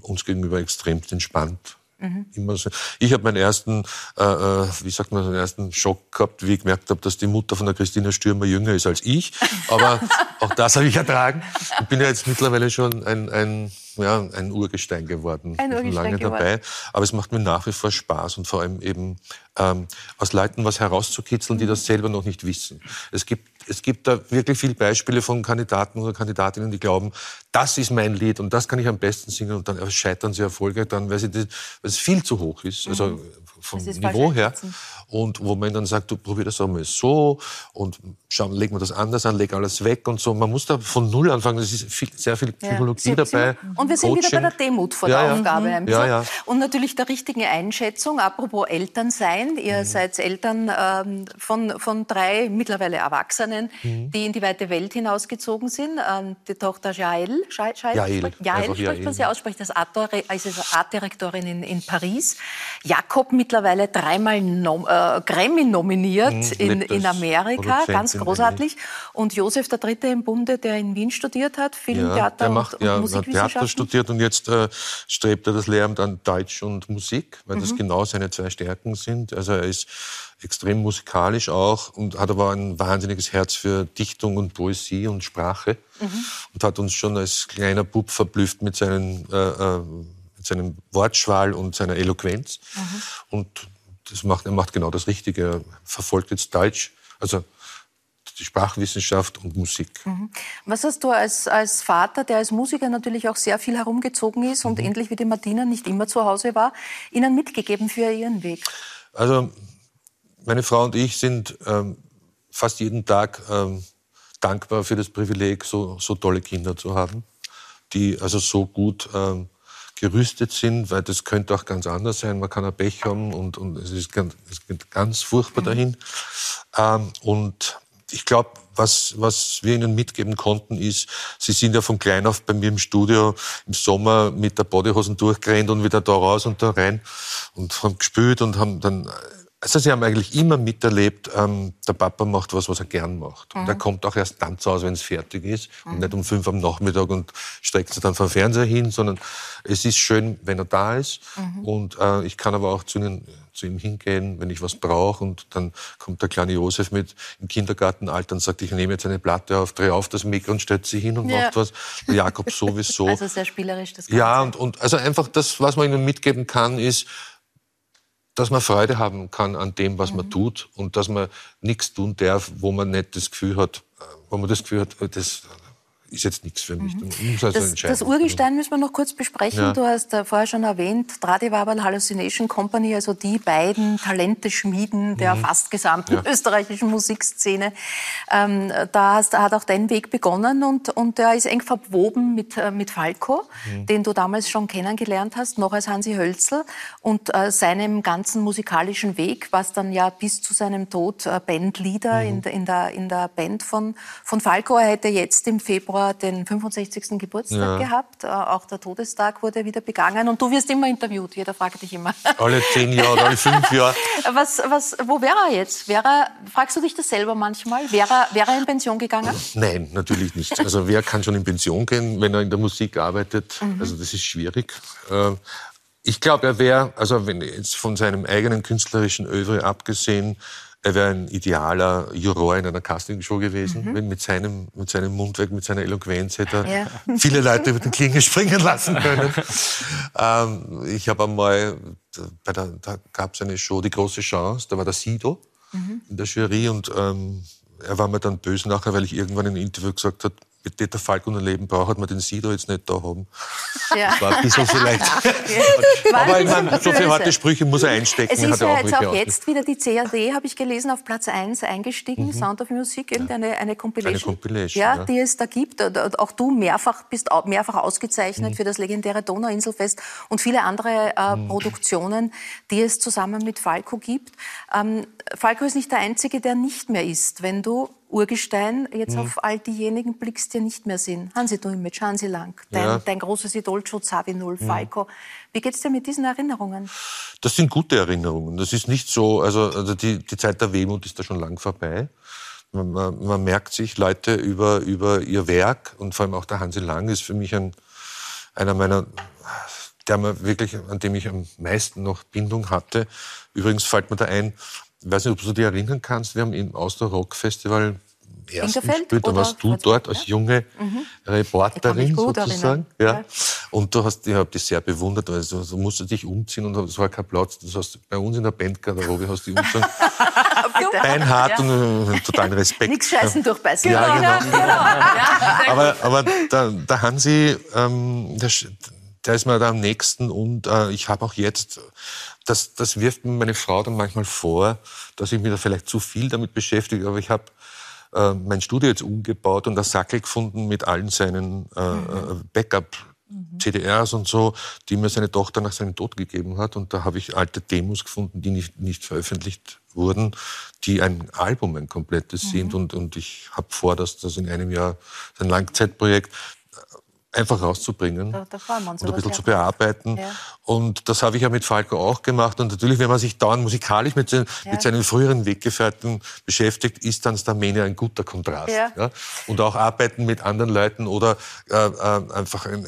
uns gegenüber extrem entspannt Mhm. immer so. Ich habe meinen ersten, äh, äh, wie sagt man, so einen ersten Schock gehabt, wie ich gemerkt habe, dass die Mutter von der Christina Stürmer jünger ist als ich. Aber auch das habe ich ertragen. Ich bin ja jetzt mittlerweile schon ein, ein, ja, ein Urgestein geworden. Ein Ich bin Urgestein lange geworden. dabei. Aber es macht mir nach wie vor Spaß und vor allem eben ähm, aus Leuten was herauszukitzeln, die das selber noch nicht wissen. Es gibt, es gibt da wirklich viele Beispiele von Kandidaten oder Kandidatinnen, die glauben, das ist mein Lied und das kann ich am besten singen und dann scheitern sie erfolgreich dann, weil, sie das, weil es viel zu hoch ist, also vom ist Niveau her. Und wo man dann sagt, du probier das einmal so und schau, leg mal das anders an, leg alles weg und so. Man muss da von Null anfangen. Es ist viel, sehr viel Psychologie Sie- dabei. Und wir sind wieder bei der Demut vor Ja, der ja. Aufgabe. Mhm. einfach. Ja, ja. Und natürlich der richtigen Einschätzung. Apropos Elternsein. Ihr Mhm. seid Eltern ähm, von, von drei mittlerweile Erwachsenen, Mhm. die in die weite Welt hinausgezogen sind. Ähm, die Tochter Jael, Jael, Jael, Jael, spricht- man sie aus, spricht als Artdirektorin als Artdirektorin in, in Paris. Jakob mittlerweile dreimal nom, äh, Grammy nominiert Mhm, in, in Amerika. Ganz großartig. Und Josef der Dritte im Bunde, der in Wien studiert hat, Film, Ja, und, macht und ja, hat Musikwissenschaften. Theater studiert und jetzt äh, strebt er das Lehramt an Deutsch und Musik, weil Mhm. das genau seine zwei Stärken sind. Also er ist extrem musikalisch auch und hat aber ein wahnsinniges Herz für Dichtung und Poesie und Sprache Mhm. und hat uns schon als kleiner Bub verblüfft mit seinen äh, äh, mit seinem Wortschwall und seiner Eloquenz. Mhm. Und das macht, er macht genau das Richtige. Er verfolgt jetzt Deutsch, also die Sprachwissenschaft und Musik. Was hast du als, als Vater, der als Musiker natürlich auch sehr viel herumgezogen ist Mhm. und ähnlich wie die Martina nicht immer zu Hause war, ihnen mitgegeben für ihren Weg? Also meine Frau und ich sind ähm, fast jeden Tag ähm, dankbar für das Privileg, so, so tolle Kinder zu haben, die also so gut ähm, gerüstet sind, weil das könnte auch ganz anders sein. Man kann ein Pech haben und, und es, ist ganz, es geht ganz furchtbar dahin. Ähm, und ich glaube, was, was wir ihnen mitgeben konnten, ist, sie sind ja von klein auf bei mir im Studio im Sommer mit der Bodyhosen durchgerannt und wieder da raus und da rein und haben gespült und haben dann also sie haben eigentlich immer miterlebt, ähm, der Papa macht was, was er gern macht. Und er kommt auch erst dann zu Hause, wenn es fertig ist. Und nicht um fünf am Nachmittag und streckt sich dann vom Fernseher hin, sondern es ist schön, wenn er da ist. Und äh, ich kann aber auch zu, ihnen, zu ihm hingehen, wenn ich was brauche. Und dann kommt der kleine Josef mit im Kindergartenalter und sagt, ich nehme jetzt eine Platte auf, drehe auf das Mikro und stellt sie hin und Ja. macht was. Der Jakob sowieso. Also sehr spielerisch das Ganze. Ja, und, und also einfach das, was man ihnen mitgeben kann, ist, dass man Freude haben kann an dem, was Mhm. man tut und dass man nichts tun darf, wo man nicht das Gefühl hat, äh, wo man das Gefühl hat, äh, das ist jetzt nichts für mich. Muss also Das, das Urgestein müssen wir noch kurz besprechen. Ja. Du hast äh, vorher schon erwähnt, Tradiwabal Hallucination Company, also die beiden Talente-Schmieden der fast gesamten Mhm. Ja. österreichischen Musikszene. Ähm, da hast, hat auch dein Weg begonnen und, und der ist eng verwoben mit, äh, mit Falco, Mhm. den du damals schon kennengelernt hast, noch als Hansi Hölzl und äh, seinem ganzen musikalischen Weg, was dann ja bis zu seinem Tod äh, Bandleader Mhm. in, der- in, der, in der Band von, von Falco. Er hätte jetzt im Februar den 65. Geburtstag Ja. gehabt. Äh, auch der Todestag wurde wieder begangen. Und du wirst immer interviewt. Jeder fragt dich immer. Alle zehn Jahre alle fünf Jahre. Was, was, wo wäre er jetzt? Wäre er, fragst du dich das selber manchmal? Wäre, er- wäre er in Pension gegangen? Nein, natürlich nicht. Also wer kann schon in Pension gehen, wenn er in der Musik arbeitet? Also das ist schwierig. Ähm, Ich glaube, er wäre, also wenn jetzt von seinem eigenen künstlerischen Övre abgesehen, er wäre ein idealer Juror in einer Castingshow gewesen, wenn mit seinem, mit seinem Mundwerk, mit seiner Eloquenz hätte er Ja. viele Leute über den Klinge springen lassen können. ähm, ich habe einmal, bei der, da gab es eine Show, die große Chance, da war der Sido in der Jury und ähm, er war mir dann böse nachher, weil ich irgendwann in einem Interview gesagt habe, mit Dieter Falk und ein Leben braucht hat man den Sido jetzt nicht da haben. Ja. Das war ein bisschen vielleicht. War Aber ich meine, so viele harte Sprüche muss er einstecken. Es ist ja auch jetzt auch jetzt wieder die CAD, habe ich gelesen, auf Platz 1 eingestiegen, Sound of Music, eben eine, eine Compilation. Mhm. Eine Compilation, ja, ja. die es da gibt. Und- Auch du mehrfach bist mehrfach ausgezeichnet Mhm. für das legendäre Donauinselfest und viele andere äh, Mhm. Produktionen, die es zusammen mit Falco gibt. Ähm, Falco ist nicht der Einzige, der nicht mehr ist. Wenn du Urgestein jetzt Mhm. auf all diejenigen blickst, die nicht mehr sind. Hansi Duimic, Hansi Lang, dein, Ja. dein großes Idol Xavi Null, Mhm. Falco. Wie geht's dir mit diesen Erinnerungen? Das sind gute Erinnerungen. Das ist nicht so, also, also die, die Zeit der Wehmut ist da schon lang vorbei. Man, man, man merkt sich Leute über, über ihr Werk und vor allem auch der Hansi Lang ist für mich ein, einer meiner, der mir wirklich, an dem ich am meisten noch Bindung hatte. Übrigens fällt mir da ein, ich weiß nicht, ob du dich erinnern kannst, wir haben im Ausdauer Rock Festival ersten Winterfeld gespielt, da warst du dort als junge Reporterin mich gut sozusagen. Ja. ja. Und du hast, ich habe dich sehr bewundert, also du musst dich umziehen und es war kein Platz. Das hast bei uns in der Bandgarderobe hast du dich umgezogen. Beinhart und äh, totalen Respekt. Nichts scheißen durchbeißen. Ja, genau. aber aber der, der Hansi, ähm, der, der ist mir da am nächsten und äh, ich habe auch jetzt, das, das wirft mir meine Frau dann manchmal vor, dass ich mich da vielleicht zu viel damit beschäftige, aber ich habe äh, mein Studio jetzt umgebaut und das Sackel gefunden mit allen seinen äh, äh, Backup. CDRs und so, die mir seine Tochter nach seinem Tod gegeben hat. Und da habe ich alte Demos gefunden, die nicht, nicht veröffentlicht wurden, die ein Album, ein komplettes sind. Und, und ich habe vor, dass das in einem Jahr, ein Langzeitprojekt, einfach rauszubringen Da, da und ein bisschen zu bearbeiten. Ja. Und das habe ich ja mit Falco auch gemacht. Und natürlich, wenn man sich dauernd musikalisch mit, den, mit seinen früheren Weggefährten beschäftigt, ist dann Starmania ein guter Kontrast. Ja. Und auch arbeiten mit anderen Leuten oder äh, äh, einfach ein,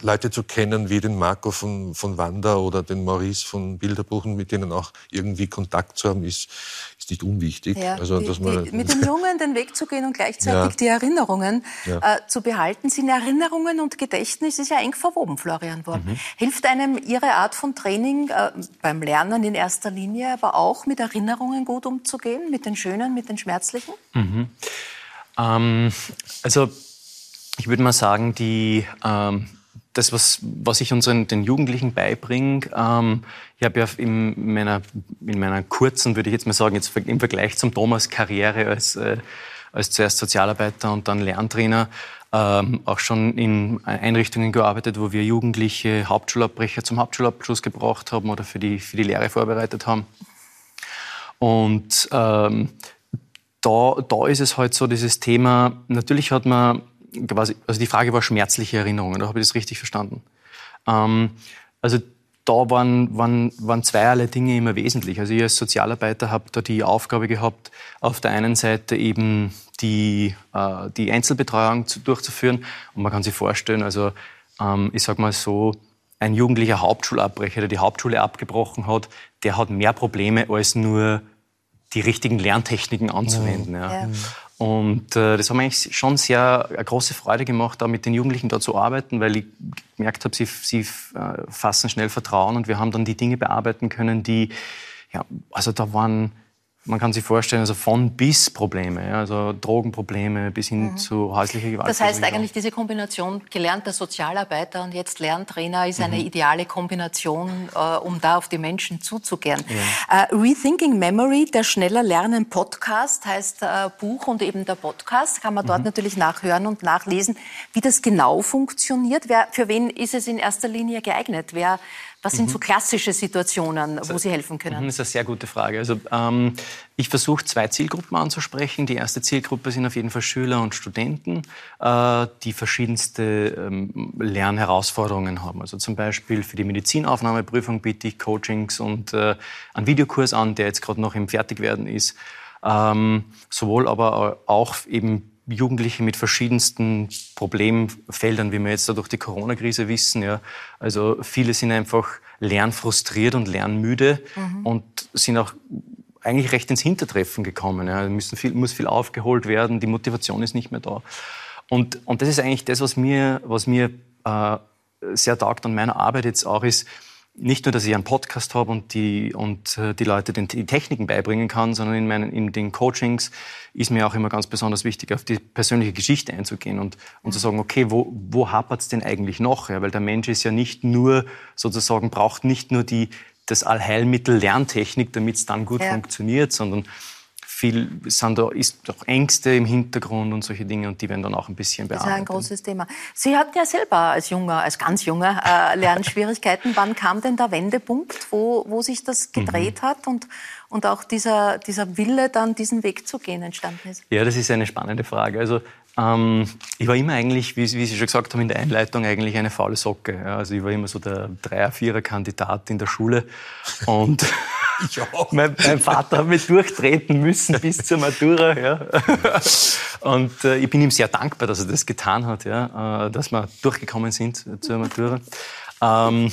Leute zu kennen wie den Marco von, von Wanda oder den Maurice von Bilderbuchen, mit denen auch irgendwie Kontakt zu haben, ist nicht unwichtig. Ja, also, die, dass man, die, mit den Jungen den Weg zu gehen und gleichzeitig Ja. die Erinnerungen Ja. äh, zu behalten, sind Erinnerungen und Gedächtnis ist ja eng verwoben, Florian Worm. Mhm. Hilft einem Ihre Art von Training äh, beim Lernen in erster Linie, aber auch mit Erinnerungen gut umzugehen, mit den schönen, mit den schmerzlichen? Ähm, also ich würde mal sagen, die, ähm, das, was, was ich unseren den Jugendlichen beibringe, ähm, ich habe ja in meiner, in meiner kurzen, würde ich jetzt mal sagen, jetzt im Vergleich zum Thomas Karriere als, äh, als zuerst Sozialarbeiter und dann Lerntrainer, ähm, auch schon in Einrichtungen gearbeitet, wo wir Jugendliche Hauptschulabbrecher zum Hauptschulabschluss gebracht haben oder für die, für die Lehre vorbereitet haben. Und ähm, da, da ist es halt so, dieses Thema, natürlich hat man quasi, also die Frage war schmerzliche Erinnerungen, da habe ich das richtig verstanden. Ähm, also da waren, waren, waren zweierlei Dinge immer wesentlich. Also ich als Sozialarbeiter habe da die Aufgabe gehabt, auf der einen Seite eben die, äh, die Einzelbetreuung zu, durchzuführen. Und man kann sich vorstellen, also ähm, ich sage mal so, ein jugendlicher Hauptschulabbrecher, der die Hauptschule abgebrochen hat, der hat mehr Probleme als nur die richtigen Lerntechniken anzuwenden. Ja. Ja. Und äh, das hat mir eigentlich schon sehr eine große Freude gemacht, da mit den Jugendlichen da zu arbeiten, weil ich gemerkt habe, sie, sie äh, fassen schnell Vertrauen und wir haben dann die Dinge bearbeiten können, die, ja, also da waren, man kann sich vorstellen, also von bis Probleme, ja, also Drogenprobleme bis hin zu häuslicher Gewalt. Mhm. Das heißt Also, eigentlich, diese Kombination gelernter Sozialarbeiter und jetzt Lerntrainer ist Mhm. eine ideale Kombination, äh, um da auf die Menschen zuzugehen. Äh, Rethinking Memory, der Schneller Lernen Podcast, heißt äh, Buch und eben der Podcast. Kann man dort Mhm. natürlich nachhören und nachlesen, wie das genau funktioniert. Wer, für wen ist es in erster Linie geeignet? Wer, was sind so klassische Situationen, wo Sie helfen können? Mhm, Das ist eine sehr gute Frage. Also ähm, ich versuche zwei Zielgruppen anzusprechen. Die erste Zielgruppe sind auf jeden Fall Schüler und Studenten, äh, die verschiedenste ähm, Lernherausforderungen haben. Also zum Beispiel für die Medizinaufnahmeprüfung biete ich Coachings und äh, einen Videokurs an, der jetzt gerade noch im Fertigwerden ist. Ähm, sowohl aber auch eben Jugendliche mit verschiedensten Problemfeldern, wie wir jetzt da durch die Corona-Krise wissen. Ja. Also viele sind einfach lernfrustriert und lernmüde und sind auch eigentlich recht ins Hintertreffen gekommen. Ja. Müssen viel, muss viel aufgeholt werden, die Motivation ist nicht mehr da. Und, und das ist eigentlich das, was mir, was mir äh, sehr taugt an meiner Arbeit jetzt auch ist, nicht nur, dass ich einen Podcast habe und die, und äh, die Leute den, die Techniken beibringen kann, sondern in, meinen, in den Coachings ist mir auch immer ganz besonders wichtig, auf die persönliche Geschichte einzugehen und, und zu sagen, okay, wo, wo hapert es denn eigentlich noch? Ja, weil der Mensch ist ja nicht nur, sozusagen, braucht nicht nur die, das Allheilmittel Lerntechnik, damit es dann gut Ja. funktioniert, sondern viel sind da, ist doch Ängste im Hintergrund und solche Dinge und die werden dann auch ein bisschen Das ist bearbeitet. ein großes Thema. Sie hatten ja selber als junger, als ganz junger äh, Lernschwierigkeiten. Wann kam denn der Wendepunkt, wo, wo sich das gedreht Mhm. hat und, und auch dieser, dieser Wille, dann diesen Weg zu gehen, entstanden ist? Ja, das ist eine spannende Frage. Also ähm, ich war immer eigentlich, wie, wie Sie schon gesagt haben in der Einleitung, eigentlich eine faule Socke. Ja, also ich war immer so der Dreier-, Vierer-Kandidat in der Schule und Ich auch. mein, mein Vater hat mich durchtreten müssen bis zur Matura. Ja. Und äh, ich bin ihm sehr dankbar, dass er das getan hat, ja, äh, dass wir durchgekommen sind zur Matura. Ähm,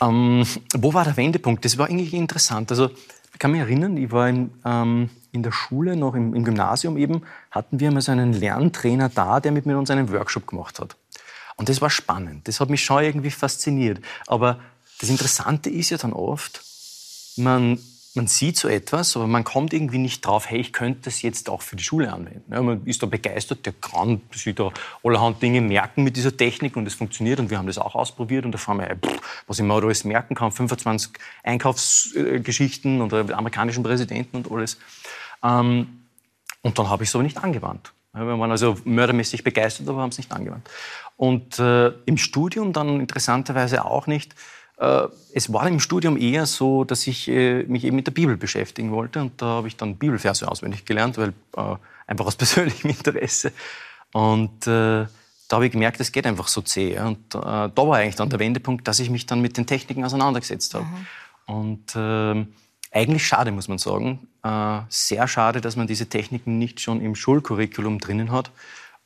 ähm, wo war der Wendepunkt? Das war eigentlich interessant. Also, ich kann mich erinnern, ich war in, ähm, in der Schule, noch im, im Gymnasium eben, hatten wir mal so einen Lerntrainer da, der mit mir uns einen Workshop gemacht hat. Und das war spannend. Das hat mich schon irgendwie fasziniert. Aber das Interessante ist ja dann oft, man, man sieht so etwas, aber man kommt irgendwie nicht drauf, hey, ich könnte das jetzt auch für die Schule anwenden. Ja, man ist da begeistert, der kann sich da allerhand Dinge merken mit dieser Technik und es funktioniert und wir haben das auch ausprobiert und da fragen wir, was ich mir alles merken kann, 25 Einkaufsgeschichten und amerikanischen Präsidenten und alles. Ähm, und dann habe ich es aber nicht angewandt. Wir waren also mördermäßig begeistert, aber haben es nicht angewandt. Und äh, im Studium dann interessanterweise auch nicht. Äh, es war im Studium eher so, dass ich äh, mich eben mit der Bibel beschäftigen wollte. Und da habe ich dann Bibelverse auswendig gelernt, weil äh, einfach aus persönlichem Interesse. Und da habe ich gemerkt, es geht einfach so zäh. Und da war eigentlich dann der Wendepunkt, dass ich mich dann mit den Techniken auseinandergesetzt habe. Und ähm, eigentlich schade, muss man sagen. Sehr schade, dass man diese Techniken nicht schon im Schulcurriculum drinnen hat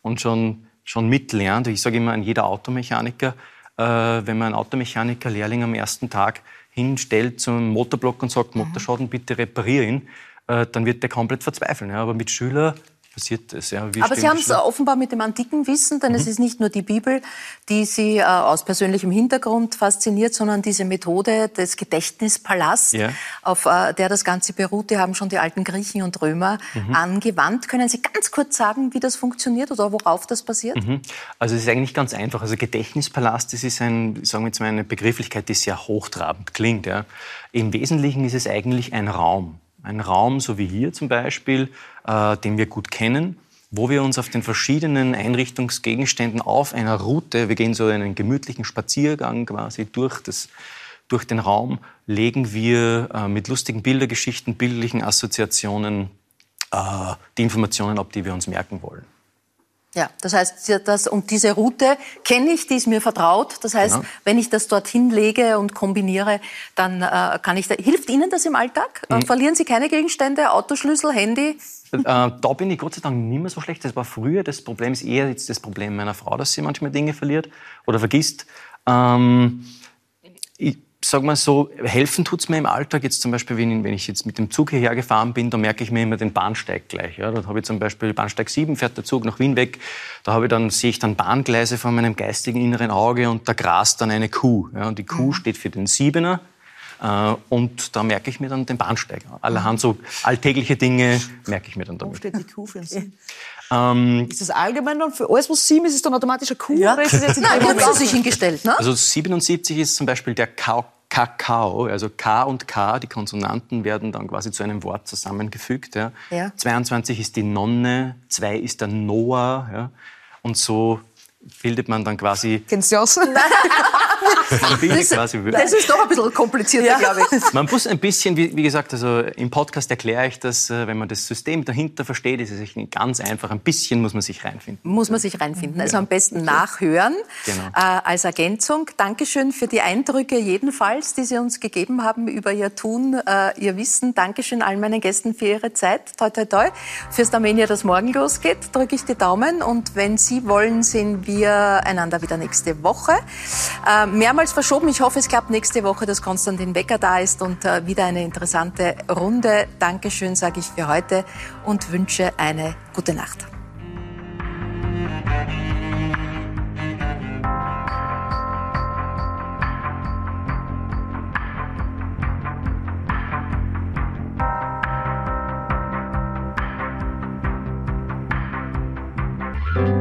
und schon, schon mitlernt. Ich sage immer, an jeder Automechaniker, wenn man einen Automechaniker-Lehrling am ersten Tag hinstellt zum Motorblock und sagt, Motorschaden, bitte reparier ihn, äh, dann wird der komplett verzweifeln. Aber mit Schüler passiert das. Ja. Aber Sie haben es offenbar mit dem antiken Wissen, denn Mhm. es ist nicht nur die Bibel, die Sie äh, aus persönlichem Hintergrund fasziniert, sondern diese Methode des Gedächtnispalasts, Ja. auf äh, der das Ganze beruht, die haben schon die alten Griechen und Römer Mhm. angewandt. Können Sie ganz kurz sagen, wie das funktioniert oder worauf das basiert? Mhm. Also es ist eigentlich ganz einfach. Also Gedächtnispalast, das ist ein, sagen wir jetzt mal eine Begrifflichkeit, die sehr hochtrabend klingt. Ja. Im Wesentlichen ist es eigentlich ein Raum. Ein Raum, so wie hier zum Beispiel, äh, den wir gut kennen, wo wir uns auf den verschiedenen Einrichtungsgegenständen auf einer Route, wir gehen so einen gemütlichen Spaziergang quasi durch, das, durch den Raum, legen wir äh, mit lustigen Bildergeschichten, bildlichen Assoziationen äh, die Informationen ab, die wir uns merken wollen. Ja, das heißt, das, und diese Route kenne ich, die ist mir vertraut. Das heißt, Genau. wenn ich das dorthin lege und kombiniere, dann äh, kann ich da, hilft Ihnen das im Alltag? Mhm. Äh, Verlieren Sie keine Gegenstände, Autoschlüssel, Handy? Äh, da bin ich Gott sei Dank nicht mehr so schlecht. Das war früher. Das Problem ist eher jetzt das Problem meiner Frau, dass sie manchmal Dinge verliert oder vergisst. Ähm, sag mal so, helfen tut's mir im Alltag. Jetzt zum Beispiel, wenn, ich jetzt mit dem Zug hierher gefahren bin, da merke ich mir immer den Bahnsteig gleich. Ja. Da habe ich zum Beispiel Bahnsteig 7, fährt der Zug nach Wien weg. Da habe ich dann, sehe ich dann Bahngleise vor meinem geistigen inneren Auge und da grast dann eine Kuh. Ja. Und die Kuh steht für den Siebener. Äh, Und da merke ich mir dann den Bahnsteig. Allerhand so alltägliche Dinge merke ich mir dann Wo damit. steht die Kuh für Sie? Ähm, Ist das allgemein dann für alles, was sieben ist, ist dann automatisch eine Kuh? Oder ist das jetzt in Nein, wo haben Sie sich hingestellt, ne? Also 77 ist zum Beispiel der Ka Kakao, also K und K, die Konsonanten werden dann quasi zu einem Wort zusammengefügt. Ja. Ja. 22 ist die Nonne, 2 ist der Noah. Ja. Und so bildet man dann quasi, Kennst du aus? man bildet quasi Das ist doch ein bisschen komplizierter, glaube ich. Man muss ein bisschen, wie, wie gesagt, also im Podcast erkläre ich das, äh, wenn man das System dahinter versteht, ist es ganz einfach. Ein bisschen muss man sich reinfinden. Muss man sich reinfinden. Also am besten nachhören Genau. äh, als Ergänzung. Dankeschön für die Eindrücke jedenfalls, die Sie uns gegeben haben über Ihr Tun, äh, Ihr Wissen. Dankeschön allen meinen Gästen für Ihre Zeit. Toi, toi, toi. Fürs Armenier, das morgen losgeht, drücke ich die Daumen. Und wenn Sie wollen, sehen wir einander wieder nächste Woche. Äh, mehrmals verschoben. Ich hoffe, es klappt nächste Woche, dass Konstantin Becker da ist und äh, wieder eine interessante Runde. Dankeschön, sage ich für heute und wünsche eine gute Nacht. Thank